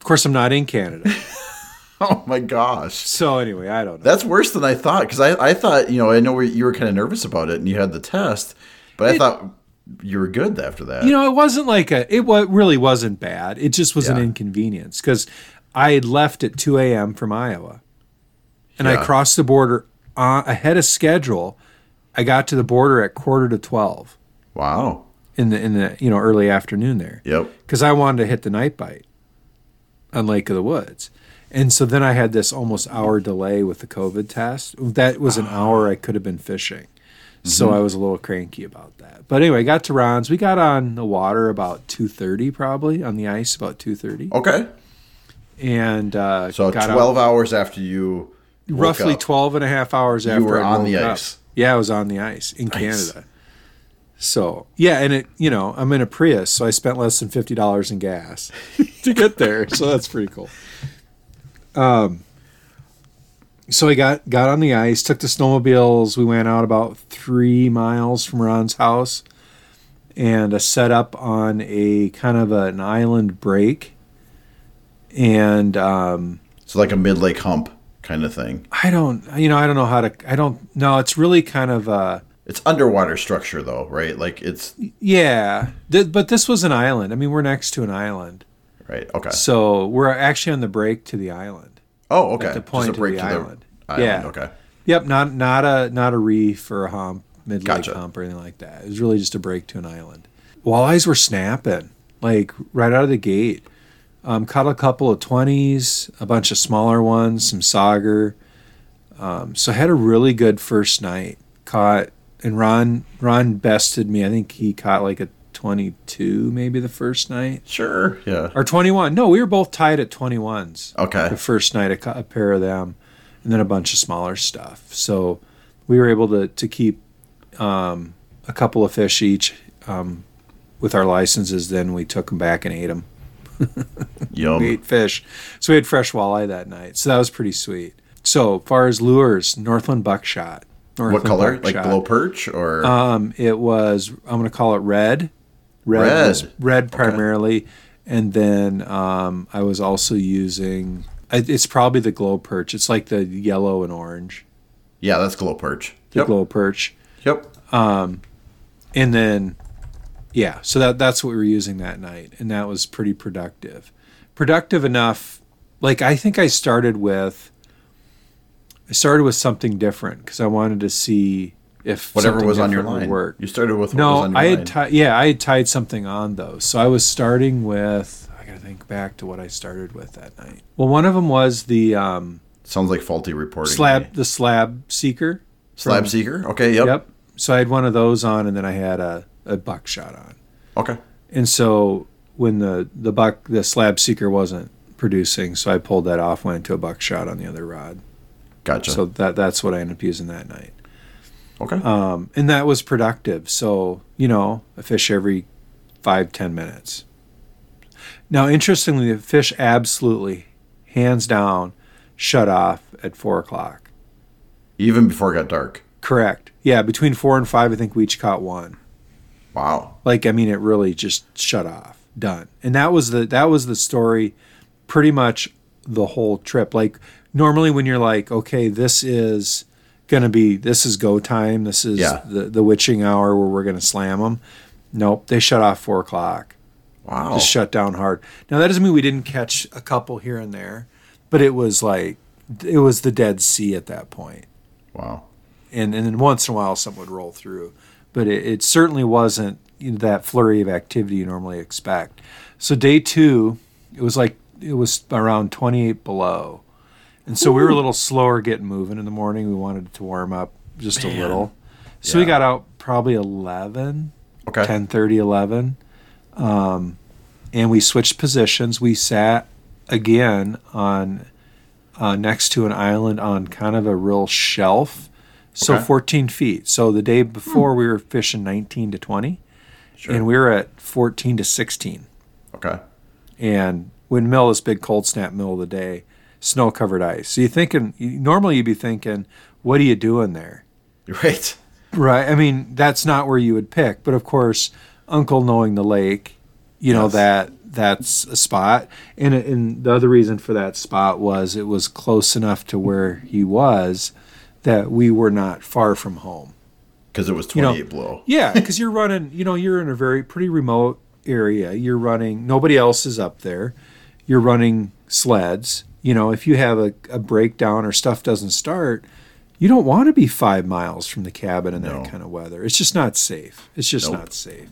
Of course, I'm not in Canada. (laughs) Oh my gosh. So anyway, I don't know. That's worse than I thought because I, I thought, you know, I know you were kind of nervous about it and you had the test, but I thought you were good after that. you know, it wasn't like a. It really wasn't bad. It just was an inconvenience because I had left at two a.m. from Iowa, and I crossed the border uh, ahead of schedule. I got to the border at quarter to twelve wow. in the in the you know early afternoon there Yep. because I wanted to hit the night bite on Lake of the Woods. And so then I had this almost hour delay with the COVID test. That was an hour I could have been fishing. So I was a little cranky about that. But anyway, I got to Ron's. We got on the water about 2.30 probably, on the ice about 2.30. Okay. And uh, So got 12 out hours after you roughly up. 12 and a half hours after you were I on the woke up. ice. Yeah, I was on the ice in Canada. So yeah, and it you know I'm in a Prius, so I spent less than fifty dollars in gas (laughs) to get there. So that's pretty cool. Um, so I got got on the ice, took the snowmobiles. We went out about three miles from Ron's house, and uh, set up on a kind of an island break. And um, So like a mid lake hump kind of thing. I don't, you know, I don't know how to. I don't. No, it's really kind of uh It's underwater structure though, right? Like it's Yeah, Th- but this was an island. I mean, we're next to an island, right. Okay. so we're actually on the break to the island. Oh, okay. the point Just a break the to island. the island. Yeah. Okay. Yep, not not a not a reef or a hump, mid lake Gotcha. hump or anything like that. It was really just a break to an island. Walleyes were snapping like right out of the gate. Um, caught a couple of twenties, a bunch of smaller ones, some sauger. Um, so I had a really good first night. Caught and Ron Ron bested me. I think he caught like a twenty two maybe the first night. Sure. Yeah. or 21. No, we were both tied at 21s. Okay. The first night, a, cou- a pair of them, and then a bunch of smaller stuff. So we were able to to keep um, a couple of fish each um, with our licenses. Then we took them back and ate them. (laughs) Yum. We ate fish, so we had fresh walleye that night. So that was pretty sweet. So far as lures, Northland buckshot. What color? Like glow perch or Um, it was I'm going to call it red. Red, Red. was red primarily, and then um, I was also using. It's probably the glow perch. It's like the yellow and orange, yeah, that's glow perch. the Yep. glow perch, Yep. Um, and then yeah. So that that's what we were using that night, and that was pretty productive. Productive enough. Like I think I started with. I started with something different because I wanted to see if Whatever was on your line. work. You started with what was No, on your I had line. tied. Yeah, I had tied something on though, So I was starting with. I gotta think back to what I started with that night. Well, one of them was the um, Sounds like faulty reporting. slab, the slab seeker. Slab from- seeker. Okay. Yep. Yep. So I had one of those on, and then I had a, a buckshot on. Okay. And so when the the buck the slab seeker wasn't producing, so I pulled that off, went to a buckshot on the other rod. Gotcha. So that that's what I ended up using that night. okay. um, and that was productive. So you know, a fish every five ten minutes. Now, interestingly, the fish absolutely, hands down, shut off at four o'clock. Even before it got dark. Correct. Yeah, between four and five, I think we each caught one. Wow. Like, I mean, it really just shut off. Done. And that was the that was the story, pretty much the whole trip. Like normally, when you're like, okay, this is gonna be this is go time. This is Yeah. the the witching hour where we're gonna slam them. Nope, they shut off four o'clock. Wow. just shut down hard. Now that doesn't mean we didn't catch a couple here and there, but it was like it was the Dead Sea at that point. Wow. and and then once in a while something would roll through, but it, it certainly wasn't you know, that flurry of activity you normally expect. So day two, it was like it was around 28 below, and so we were a little slower getting moving in the morning. We wanted it to warm up just a little, so we got out probably 11, Okay. 10, 11, um, and we switched positions. We sat again on uh, next to an island on kind of a real shelf, so Okay. 14 feet. So the day before we were fishing 19 to 20, Sure. and we were at 14 to 16. okay. And windmill this big cold snap middle of the day, snow covered ice. So you're thinking normally you'd be thinking, what are you doing there? (laughs) Right. Right. I mean, that's not where you would pick, but of course, Uncle knowing the lake, you know Yes. that that's a spot, and and the other reason for that spot was it was close enough to where he was that we were not far from home. Because it was You know, 28 below. Yeah, (laughs) because you're running, you know, you're in a very pretty remote area. You're running, nobody else is up there. You're running sleds. You know, if you have a, a breakdown or stuff doesn't start, you don't want to be five miles from the cabin in No. that kind of weather. It's just not safe. It's just Nope. not safe.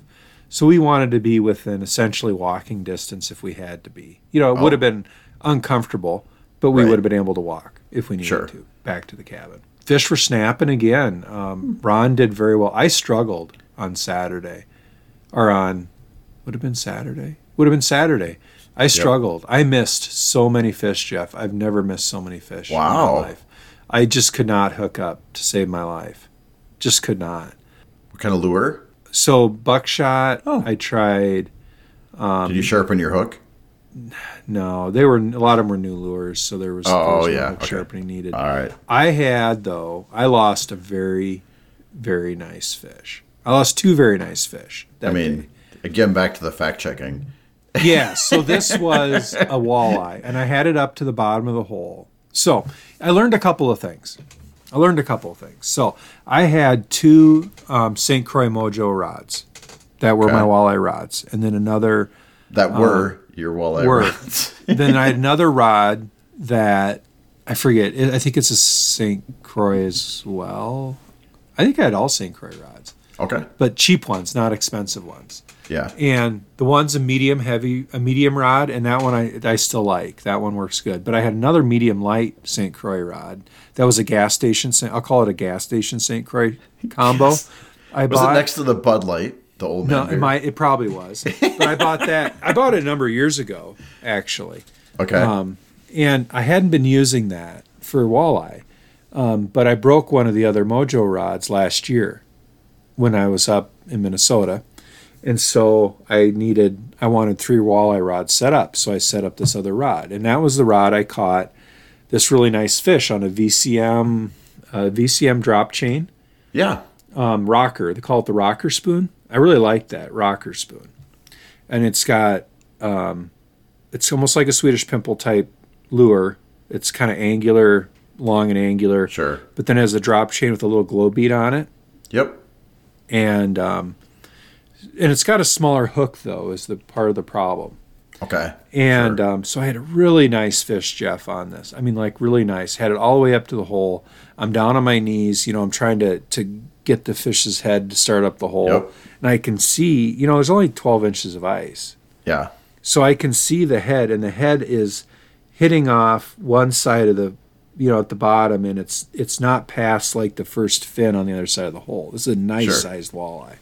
So we wanted to be within essentially walking distance if we had to be. You know, it would Oh. have been uncomfortable, but we Right. would have been able to walk if we needed Sure. to back to the cabin. Fish were snapping again. Um, Ron did very well. I struggled on Saturday, or on would have been Saturday. Would have been Saturday. I struggled. I missed so many fish, Jeff. I've never missed so many fish in my life. I just could not hook up to save my life. Just could not. What kind of lure? So buckshot, Oh. I tried. Um, Did you sharpen your hook? No, they were a lot of them were new lures, so there was, Oh, there was yeah, okay. sharpening needed. All right. I had though. I lost a very, very nice fish. I lost two very nice fish. I mean, again, back to the fact checking. Yeah. So this was a walleye, and I had it up to the bottom of the hole. So I learned a couple of things. I learned a couple of things. So I had two um, St. Croix Mojo rods that were my walleye rods, and then another That were your walleye were. rods. (laughs) then I had another rod that I forget. I I think it's a St. Croix as well. I think I had all St. Croix rods, okay. but cheap ones, not expensive ones. Yeah. And the one's a medium heavy, a medium rod, and that one I, I still like. That one works good. But I had another medium light St. Croix rod. That was a gas station. I'll call it a gas station St. Croix (laughs) combo. I Was bought it next to the Bud Light? The old no, it might. It probably was. But I bought that. I bought it a number of years ago, actually. Okay. Um, and I hadn't been using that for walleye, um, but I broke one of the other Mojo rods last year when I was up in Minnesota, and so I needed I wanted three walleye rods set up, so I set up this other rod, and that was the rod I caught this really nice fish on a VCM uh, VCM drop chain yeah. um, rocker. They call it the rocker spoon. I really like that rocker spoon, and it's got um, it's almost like a Swedish pimple type lure. It's kind of angular, long and angular, Sure. but then it has a drop chain with a little glow bead on it, Yep. And um, and it's got a smaller hook though. Is the part of the problem. Okay. And Sure. um, so I had a really nice fish, Jeff, on this. I mean, like really nice. Had it all the way up to the hole. I'm down on my knees. You know, I'm trying to to get the fish's head to start up the hole, Yep. and I can see. You know, there's only 12 inches of ice, yeah. so I can see the head, and the head is hitting off one side of the, you know, at the bottom, and it's it's not past like the first fin on the other side of the hole. This is a nice Sure. sized walleye,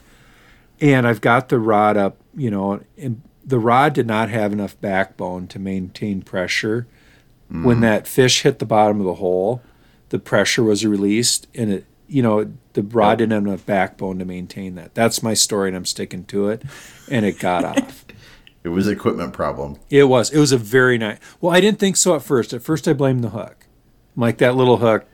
and I've got the rod up. You know, and the rod did not have enough backbone to maintain pressure. When mm. that fish hit the bottom of the hole, the pressure was released, and it, you know, the rod Yep. didn't have enough backbone to maintain that. That's my story, and I'm sticking to it. And it got (laughs) off. It was equipment problem. It was. It was a very nice. Well, I didn't think so at first. At first, I blamed the hook. I'm like that little hook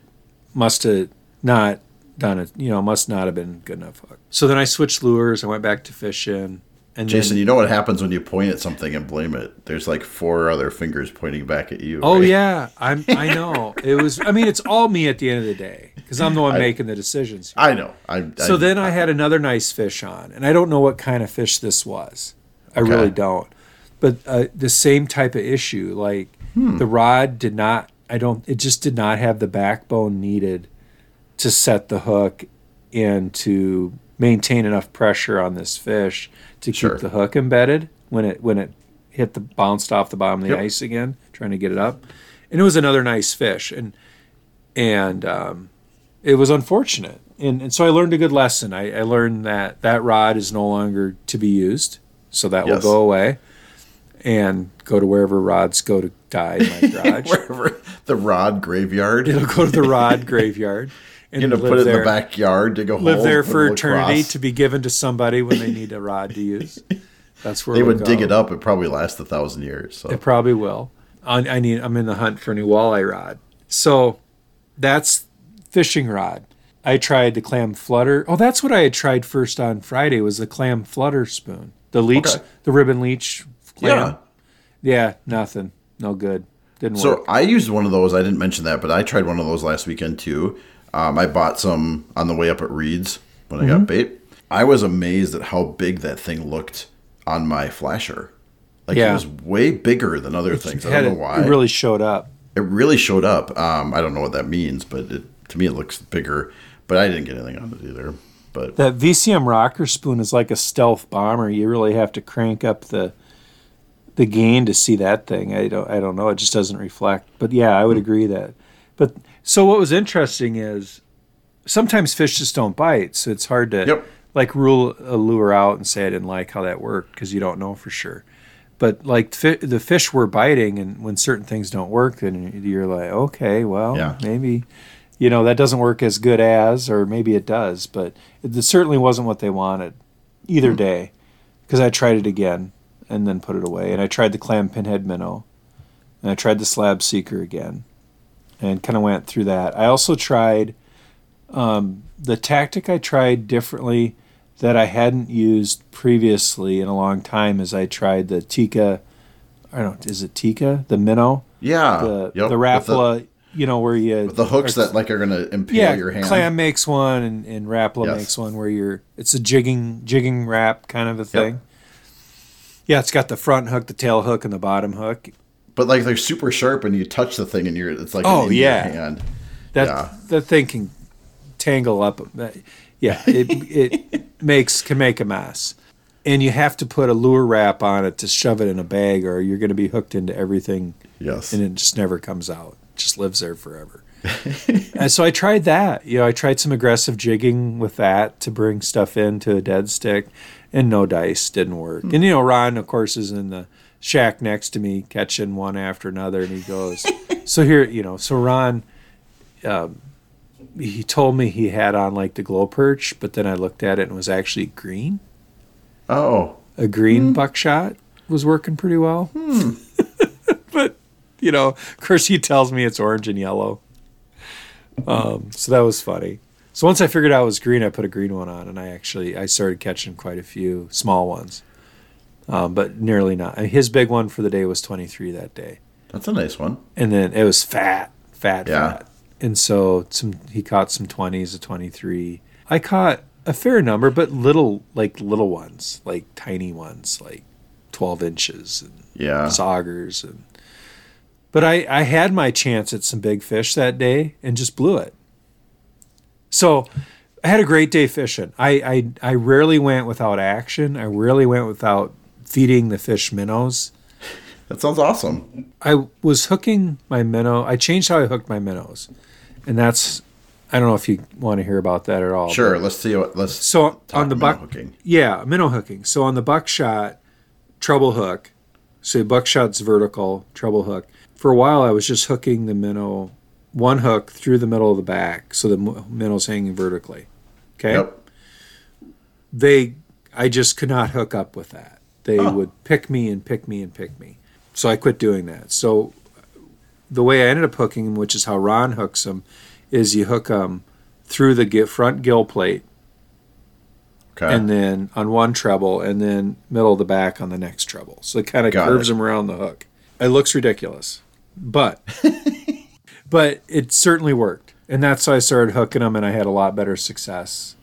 must have not done it. You know, must not have been good enough hook. So then I switched lures. I went back to fishing. And Jason, then, you know what happens when you point at something and blame it? There's like four other fingers pointing back at you. oh right? yeah, I'm. I know. It was. I mean, it's all me at the end of the day because I'm the one I- making the decisions. I know. I, So I, then I had another nice fish on, and I don't know what kind of fish this was. I really don't. But uh, the same type of issue, like the rod did not. I don't. It just did not have the backbone needed to set the hook and to maintain enough pressure on this fish to Sure. keep the hook embedded when it when it hit the bounced off the bottom of the Yep. ice again, trying to get it up. And it was another nice fish, and and um, it was unfortunate. And, and so I learned a good lesson. I, I learned that that rod is no longer to be used, so that will go away, and go to wherever rods go to die in my (laughs) garage. Wherever the rod graveyard. It'll go to the rod graveyard (laughs) and you know, put it in the backyard, dig a hole. live there for eternity cross. to be given to somebody when they need a rod to use. (laughs) That's where They would dig it up. It probably lasts a thousand years. So It probably will. I, I need. I'm in the hunt for a new walleye rod. So that's fishing rod. I tried the clam flutter. Oh, that's what I had tried first on Friday was the clam flutter spoon. The leech, Okay. the ribbon leech clam. yeah. Yeah, nothing. No good. Didn't work. So work. I used one of those. I didn't mention that, but I tried one of those last weekend too. Um, I bought some on the way up at Reed's when I Mm-hmm. got bait. I was amazed at how big that thing looked on my flasher. Like Yeah. it was way bigger than other things. I don't know why. it really showed up. it really showed up. Um, I don't know what that means, but it, to me it looks bigger. But I didn't get anything on it either. But That VCM rocker spoon is like a stealth bomber. You really have to crank up the the gain to see that thing. I don't I don't know. It just doesn't reflect. But yeah, I would hmm. agree that. But so what was interesting is sometimes fish just don't bite, so it's hard to Yep. like rule a lure out and say I didn't like how that worked because you don't know for sure. But like fi- the fish were biting, and when certain things don't work, then you're like, okay, well, Yeah. maybe you know that doesn't work as good as, or maybe it does, but it, it certainly wasn't what they wanted either hmm. day. Because I tried it again and then put it away, and I tried the clam pinhead minnow, and I tried the slab seeker again, and kind of went through that. I also tried um, the tactic I tried differently that I hadn't used previously in a long time. Is I tried the Tika, I don't know, is it Tika the minnow, yeah, the yep, the Rapala, you know where you with the hooks or- that like are gonna impale yeah, your hand. Clam makes one and, and Rapala Yes. makes one where you're it's a jigging jigging Rap kind of a thing. Yeah, it's got the front hook, the tail hook, and the bottom hook. But like they're super sharp, and you touch the thing, and you're it's like Oh, yeah. hand. That Yeah. that thing can tangle up. Yeah, it (laughs) it makes can make a mess, and you have to put a lure wrap on it to shove it in a bag, or you're going to be hooked into everything, Yes. and it just never comes out. It just lives there forever. (laughs) and so I tried that. You know, I tried some aggressive jigging with that to bring stuff into a dead stick, and no dice didn't work. And you know, Ron, of course, is in the shack next to me catching one after another, and he goes, (laughs) "So here, you know, so Ron." Um, he told me he had on like the glow perch, but then I looked at it and it was actually green. oh, A green buckshot was working pretty well. (laughs) but you know, of course, he tells me it's orange and yellow. Um, so that was funny. So once I figured out it was green, I put a green one on, and I actually I started catching quite a few small ones, um, but nearly not. His big one for the day was twenty three that day that's a nice one. and then it was fat, fat, Yeah. fat. And so some he caught some twenties, a twenty three. I caught a fair number, but little like little ones, like tiny ones, like twelve inches and Yeah. saugers and but I, I had my chance at some big fish that day and just blew it. So I had a great day fishing. I, I I rarely went without action. I rarely went without feeding the fish minnows. That sounds awesome. I was hooking my minnow. I changed how I hooked my minnows, and that's I don't know if you want to hear about that at all. Sure. Let's see what. Let's. So talk on the minnow buck, hooking. yeah, minnow hooking. So on the buckshot, treble hook. So buckshot's vertical, treble hook. For a while, I was just hooking the minnow, one hook through the middle of the back, so the m- minnow's hanging vertically. Okay. Yep. They, I just could not hook up with that. They Oh. would pick me and pick me and pick me. So I quit doing that. So the way I ended up hooking them, which is how Ron hooks them, is you hook them through the front gill plate Okay. and then on one treble and then middle of the back on the next treble. So it kind of Got curves it. them around the hook. It looks ridiculous, but (laughs) but it certainly worked, and that's how I started hooking them, and I had a lot better success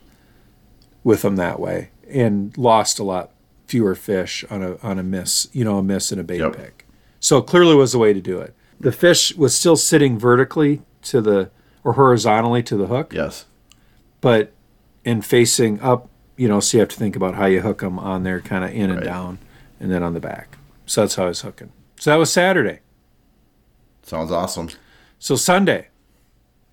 with them that way, and lost a lot fewer fish on a on a miss, you know, a miss and a bait Yep. pick. So it clearly was the way to do it. The fish was still sitting vertically to the or horizontally to the hook, Yes. but in facing up, you know, so you have to think about how you hook them on there, kind of in and down, and then on the back. So that's how I was hooking. So that was Saturday. Sounds awesome. So Sunday,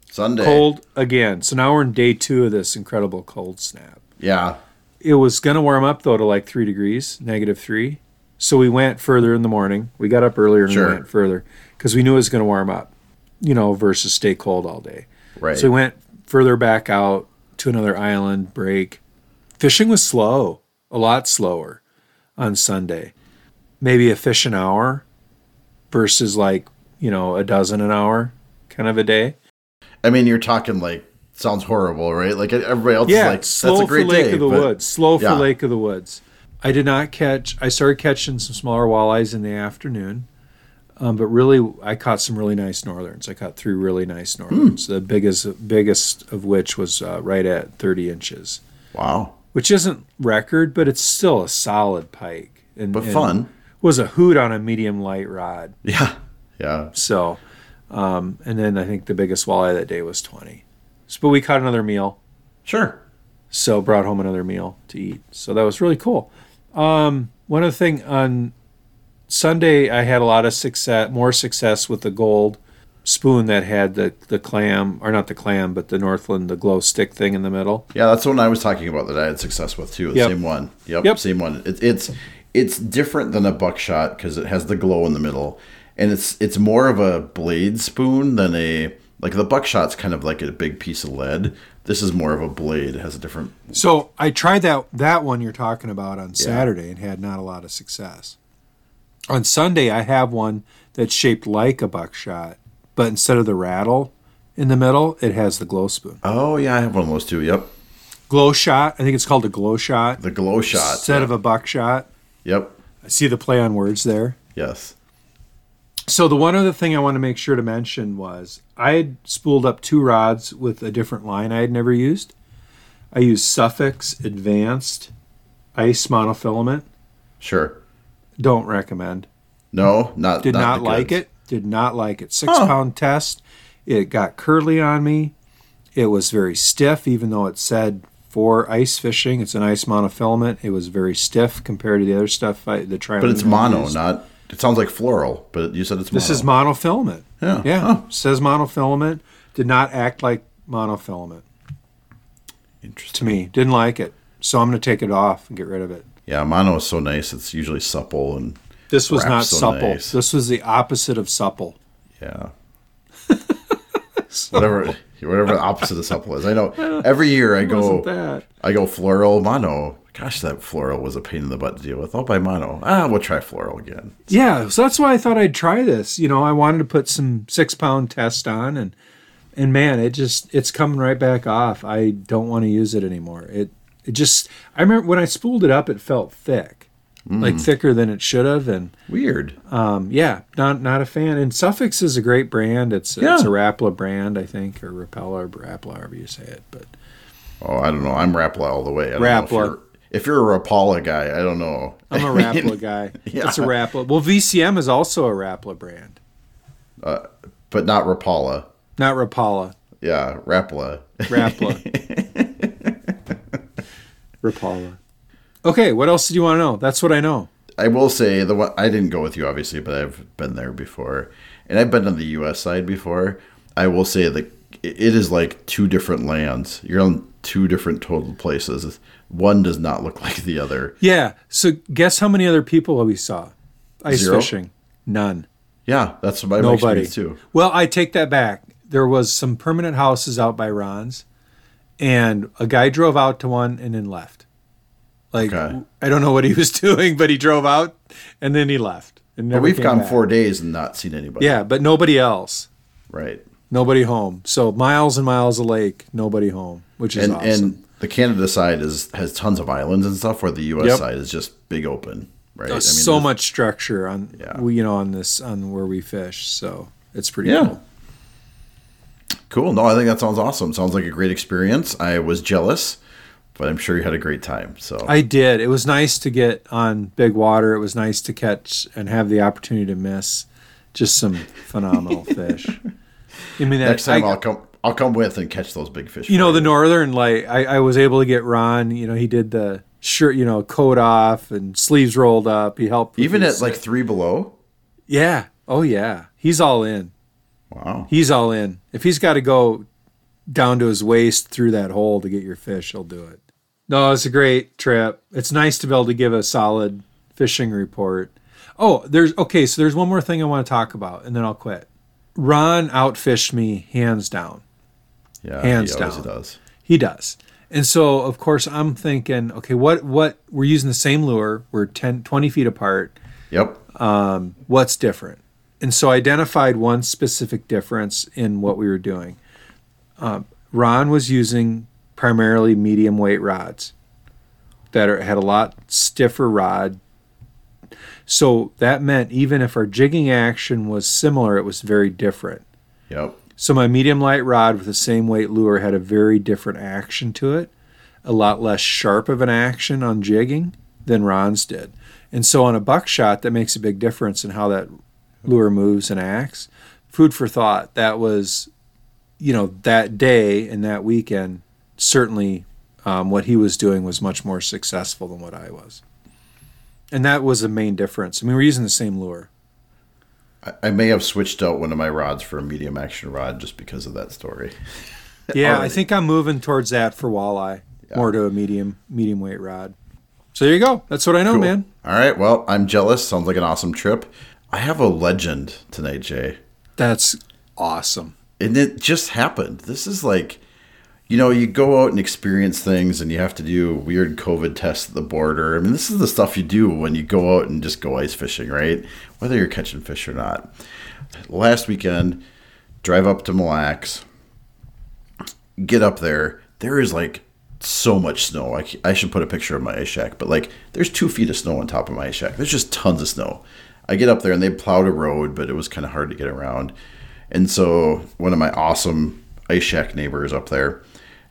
Sunday. cold again. So now we're in day two of this incredible cold snap. Yeah. It was going to warm up though to like three degrees, negative three. So we went further in the morning. We got up earlier and Sure. we went further because we knew it was going to warm up, you know, versus stay cold all day. Right. So we went further back out to another island break. Fishing was slow, a lot slower on Sunday. Maybe a fish an hour versus like, you know, a dozen an hour kind of a day. I mean, you're talking like sounds horrible, right? Like everybody else Yeah, is like, slow that's a for Lake day. of the but- Woods. Slow for. Lake of the Woods. I did not catch. I started catching some smaller walleyes in the afternoon, um, but really, I caught some really nice northerns. I caught three really nice northerns. The biggest, biggest of which was uh, right at thirty inches, Wow. which isn't record, but it's still a solid pike. And, But and fun. Was a hoot on a medium light rod. Yeah. Yeah. So, um, and then I think the biggest walleye that day was twenty. So, but we caught another meal. Sure. so brought home another meal to eat so that was really cool um, one other thing on sunday i had a lot of success more success with the gold spoon that had the, the clam or not the clam but the northland the glow stick thing in the middle Yeah, that's the one I was talking about that I had success with too. The Yep. same one. Yep, Yep. Same one. It, it's it's different than a buckshot because it has the glow in the middle, and it's it's more of a blade spoon than a like the buckshot's kind of like a big piece of lead. This is more of a blade. It has a different. so i tried that that one you're talking about on saturday and had not a lot of success on sunday i have one that's shaped like a buckshot but instead of the rattle in the middle it has the glow spoon Oh yeah, I have one of those too. Yep, glow shot i think it's called a glow shot the glow shot instead of a buckshot. Yep. I see the play on words there. Yes. So the one other thing I want to make sure to mention was I had spooled up two rods with a different line I had never used. I used Suffix Advanced Ice Monofilament. Sure. Don't recommend. No, not Did not, the like goods. it. Did not like it. Six Huh. pound test. It got curly on me. It was very stiff, even though it said for ice fishing. It's an ice monofilament. It was very stiff compared to the other stuff. I, the tri- But it's mono, not. It sounds like fluoro, but you said it's mono. This is monofilament. Yeah. Yeah. Huh. Says monofilament. Did not act like monofilament interesting. to me. Didn't like it. So I'm going to take it off and get rid of it. Yeah, mono is so nice. It's usually supple and This was not so supple. nice. This was the opposite of supple. Yeah. whatever, whatever the opposite of supple is. I know. Every year I (laughs) go, that? I go fluoro mono. Gosh, that fluoro was a pain in the butt to deal with. I'll buy mono. Ah, we'll try fluoro again. Yeah. So that's why I thought I'd try this. You know, I wanted to put some six pound test on and and man, it just it's coming right back off. I don't want to use it anymore. It it just I remember when I spooled it up, it felt thick, Mm. like thicker than it should have, and Weird. um, yeah, not not a fan. And Suffix is a great brand. It's it's a Rapala brand, I think, or Rapella or Rapala, however you say it. But Oh, I don't know. I'm Rapala all the way. I don't know if you're, a Rapala guy, I don't know. I'm a Rapala (laughs) guy. Yeah. It's a Rapala. Well, VCM is also a Rapala brand, uh, but not Rapala. not Rapala. Yeah, Rapala. Rapala. (laughs) Rapala. Okay, what else did you want to know? That's what I know. I will say the one I didn't go with you obviously, but I've been there before, and I've been on the U.S. side before. I will say that it it is like two different lands. You're on two different total places. One does not look (laughs) like the other. Yeah. So guess how many other people we saw ice Zero? fishing? None. Yeah, that's my, Nobody. too. Well, I take that back. There was some permanent houses out by Ron's, and a guy drove out to one and then left. Like Okay. I don't know what he was (laughs) doing, but he drove out and then he left. And we've gone back. four days and not seen anybody. Yeah, but nobody else. right. Nobody home. So miles and miles of lake, nobody home, which is And awesome. and the Canada side is has tons of islands and stuff, where the U.S. Yep. side is just big open. Right. Oh, I mean, so there's- much structure on Yeah. you know on this on where we fish. So it's pretty Yeah. cool. Cool. No, I think that sounds awesome. Sounds like a great experience. I was jealous, but I'm sure you had a great time. So I did. It was nice to get on big water. It was nice to catch and have the opportunity to miss just some phenomenal (laughs) fish. I mean, next time I- I, will come. I'll come with and catch those big fish. you know the northern light I, I was able to get ron you know he did the shirt you know coat off and sleeves rolled up. He helped even at like three below. yeah. Oh yeah. He's all in. Wow. he's all in. If he's got to go down to his waist through that hole to get your fish he'll do it. No it's a great trip. It's nice to be able to give a solid fishing report. Oh there's okay so there's one more thing i want to talk about and then i'll quit. Ron outfished me hands down Yeah, Hands he down. does. He does. And so, of course, I'm thinking, okay, what, what, we're using the same lure. We're 10, 20 feet apart. Yep. What's different? And so I identified one specific difference in what we were doing. Um, Ron was using primarily medium weight rods that are, had a lot stiffer rod. So that meant even if our jigging action was similar, it was very different. Yep. So my medium light rod with the same weight lure had a very different action to it, a lot less sharp of an action on jigging than Ron's did. And so on a buckshot, that makes a big difference in how that lure moves and acts. Food for thought. That was, you know, that day and that weekend, certainly um, what he was doing was much more successful than what I was. And that was the main difference. I mean, we're using the same lure. I, I may have switched out one of my rods for a medium action rod just because of that story. (laughs) Yeah, oh, I think I'm moving towards that for walleye, more to a medium medium weight rod. So there you go. That's what I know, Cool. man. All right. Well, I'm jealous. Sounds like an awesome trip. I have a legend tonight, Jay. That's awesome. and it just happened. This is like, you know, you go out and experience things, and you have to do weird COVID tests at the border. I mean, this is the stuff you do when you go out and just go ice fishing, right? Whether you're catching fish or not. Last weekend, drive up to Mille Lacs, get up there. There is like so much snow. I should put a picture of my ice shack, but like there's two feet of snow on top of my ice shack. There's just tons of snow. I get up there and they plowed a road, but it was kind of hard to get around. And so one of my awesome ice shack neighbors up there,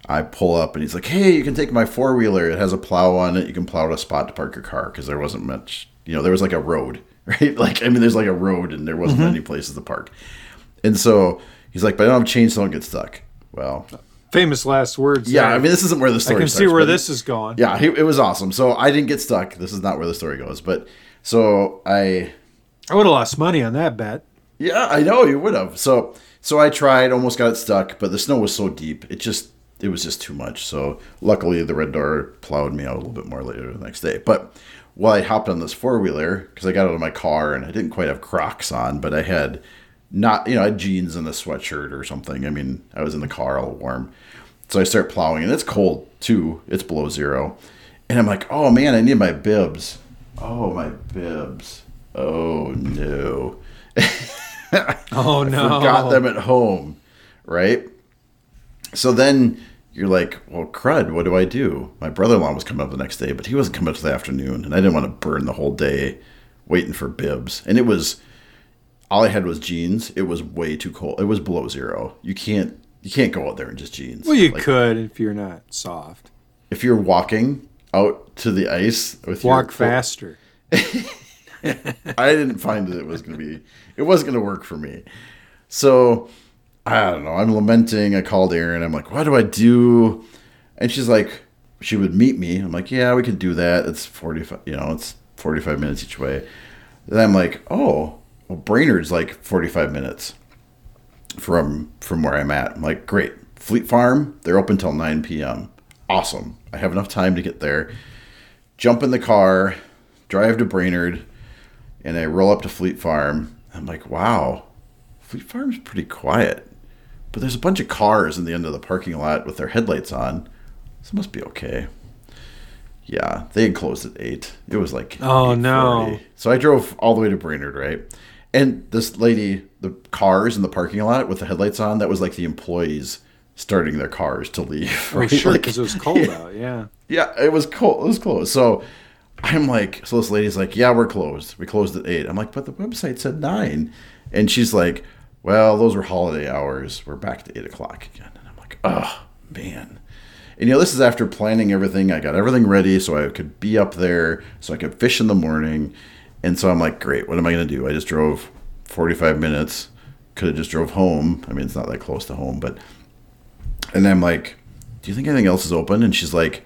I pull up and he's like, "Hey, you can take my four wheeler. It has a plow on it. You can plow to a spot to park your car because there wasn't much. You know, there was like a road, (laughs) right? Like I mean, there's like a road and there wasn't mm-hmm. any places to park. And so he's like, "But I don't have chains, so I don't get stuck." Well, Famous last words. yeah, there. I mean, this isn't where the story. I can see where this is going. Yeah, he, it was awesome. So I didn't get stuck. This is not where the story goes, but so I I would have lost money on that bet. Yeah, I know you would have. So so I tried, almost got it stuck, but the snow was so deep, it just it was just too much. So luckily the red door plowed me out a little bit more later the next day. But while I hopped on this four wheeler, because I got out of my car and I didn't quite have Crocs on, but I had not you know, I had jeans and a sweatshirt or something. I mean, I was in the car all warm. So I start plowing and it's cold too. It's below zero. And I'm like, oh man, I need my bibs. Oh my bibs. Oh no. (laughs) Oh no! forgot them at home, right? So then you're like, well, crud, what do I do? My brother in law was coming up the next day, but he wasn't coming up till the afternoon, and I didn't want to burn the whole day waiting for bibs. And it was all I had was jeans. It was way too cold. It was below zero. You can't you can't go out there in just jeans. well, you Like, could if you're not soft. if you're walking out to the ice with Walk your faster. (laughs) I didn't find that it was going to be, it wasn't going to work for me. So I don't know. I'm lamenting. I called Erin. I'm like, what do I do? And she's like, she would meet me. I'm like, yeah, we could do that. It's 45, you know, it's 45 minutes each way. Then I'm like, oh, well, Brainerd's like 45 minutes from from where I'm at. I'm like, great. Fleet Farm, they're open till 9 p.m. Awesome. I have enough time to get there. Jump in the car, drive to Brainerd, and I roll up to Fleet Farm. I'm like, wow, Fleet Farm's pretty quiet. But there's a bunch of cars in the end of the parking lot with their headlights on. So it must be okay. Yeah, they had closed at eight. It was like Oh, no. So I drove all the way to Brainerd, right? And this lady, the cars in the parking lot with the headlights on, that was like the employees starting their cars to leave. Oh, right? sure, Like- because it was cold out. Yeah. yeah, it was cold. It was closed. So I'm like, so this lady's like, yeah, we're closed. We closed at eight. I'm like, but the website said nine. And she's like, well, those were holiday hours. We're back to eight o'clock again. And I'm like, oh, man. And you know, this is after planning everything. I got everything ready so I could be up there, so I could fish in the morning. And so I'm like, great, what am I gonna do? I just drove 45 minutes. Could have just drove home. I mean, it's not that close to home, but. And I'm like, do you think anything else is open? And she's like,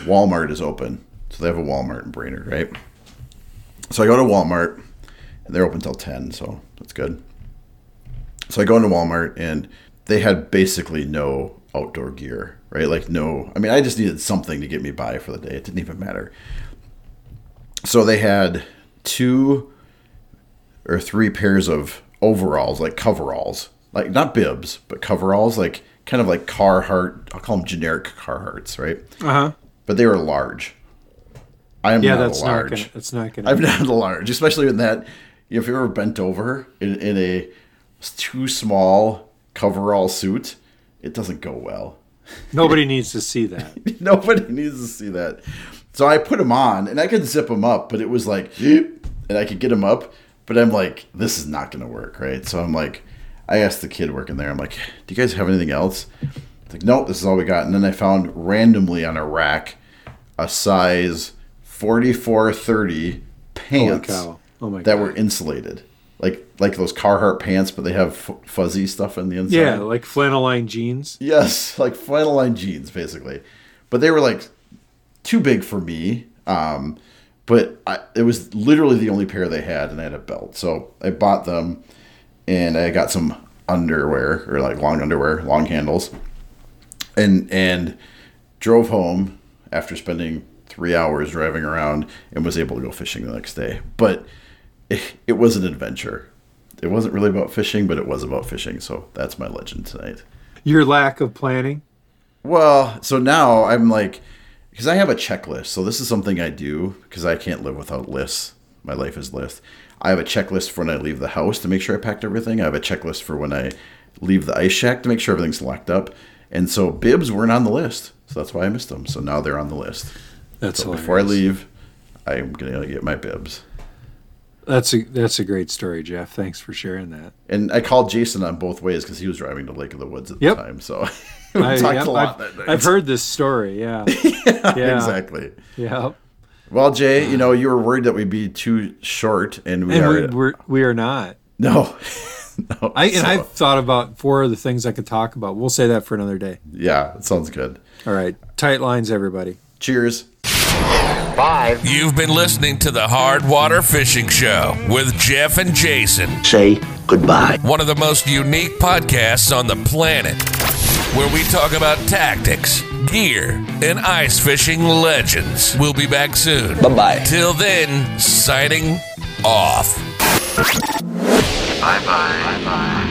Walmart is open. So they have a Walmart in Brainerd, right? So I go to Walmart, and they're open till 10, so that's good. So I go into Walmart, and they had basically no outdoor gear, right? Like, no, I mean, I just needed something to get me by for the day. It didn't even matter. So they had two or three pairs of overalls, like coveralls, like not bibs, but coveralls, like kind of like Carhartt. I'll call them generic Carhartts, right? Uh huh. But they were large. I am Yeah, not that's a not large. gonna. That's not gonna. I'm not a large, especially in that. If you're ever bent over in, in a too small coverall suit, it doesn't go well. Nobody (laughs) needs to see that. Nobody needs to see that. So I put them on, and I could zip them up, but it was like, and I could get them up, but I'm like, this is not going to work, right? So I'm like, I asked the kid working there, I'm like, do you guys have anything else? It's like, nope, this is all we got. And then I found randomly on a rack a size 44 30 Holy pants! Oh that god! were insulated. Like like those Carhartt pants, but they have f- fuzzy stuff in the inside. yeah, like flannel-lined jeans. Yes, (laughs) like flannel-lined jeans, basically. But they were like too big for me. Um, but I, it was literally the only pair they had, and I had a belt, so I bought them, and I got some underwear or like long underwear, long handles, and and drove home after spending three hours driving around, and was able to go fishing the next day. But it, it was an adventure. It wasn't really about fishing, but it was about fishing. So that's my legend tonight. Your lack of planning. Well, so now I'm like, because I have a checklist. So this is something I do because I can't live without lists. My life is lists. I have a checklist for when I leave the house to make sure I packed everything. I have a checklist for when I leave the ice shack to make sure everything's locked up. And so bibs weren't on the list. So that's why I missed them. So now they're on the list. That's So hilarious. before I leave, I'm going to get my bibs. That's a that's a great story, Jeff. Thanks for sharing that. And I called Jason on both ways because he was driving to Lake of the Woods at Yep. the time. So (laughs) we I, talked yep, a lot I've, that night. I've heard this story. Yeah. (laughs) yeah. exactly. Yeah. Well, Jay, you know, you were worried that we'd be too short, and we And are. we, we're we are not. no, (laughs) no. I and So, I've thought about four of the things I could talk about. We'll say that for another day. yeah, it sounds good. All right. Tight lines, everybody. Cheers. Five. You've been listening to the Hard Water Fishing Show with Jeff and Jason, Say goodbye. one of the most unique podcasts on the planet, where we talk about tactics, gear, and ice fishing legends. We'll be back soon. Bye bye. Till then, signing off. Bye bye. Bye bye.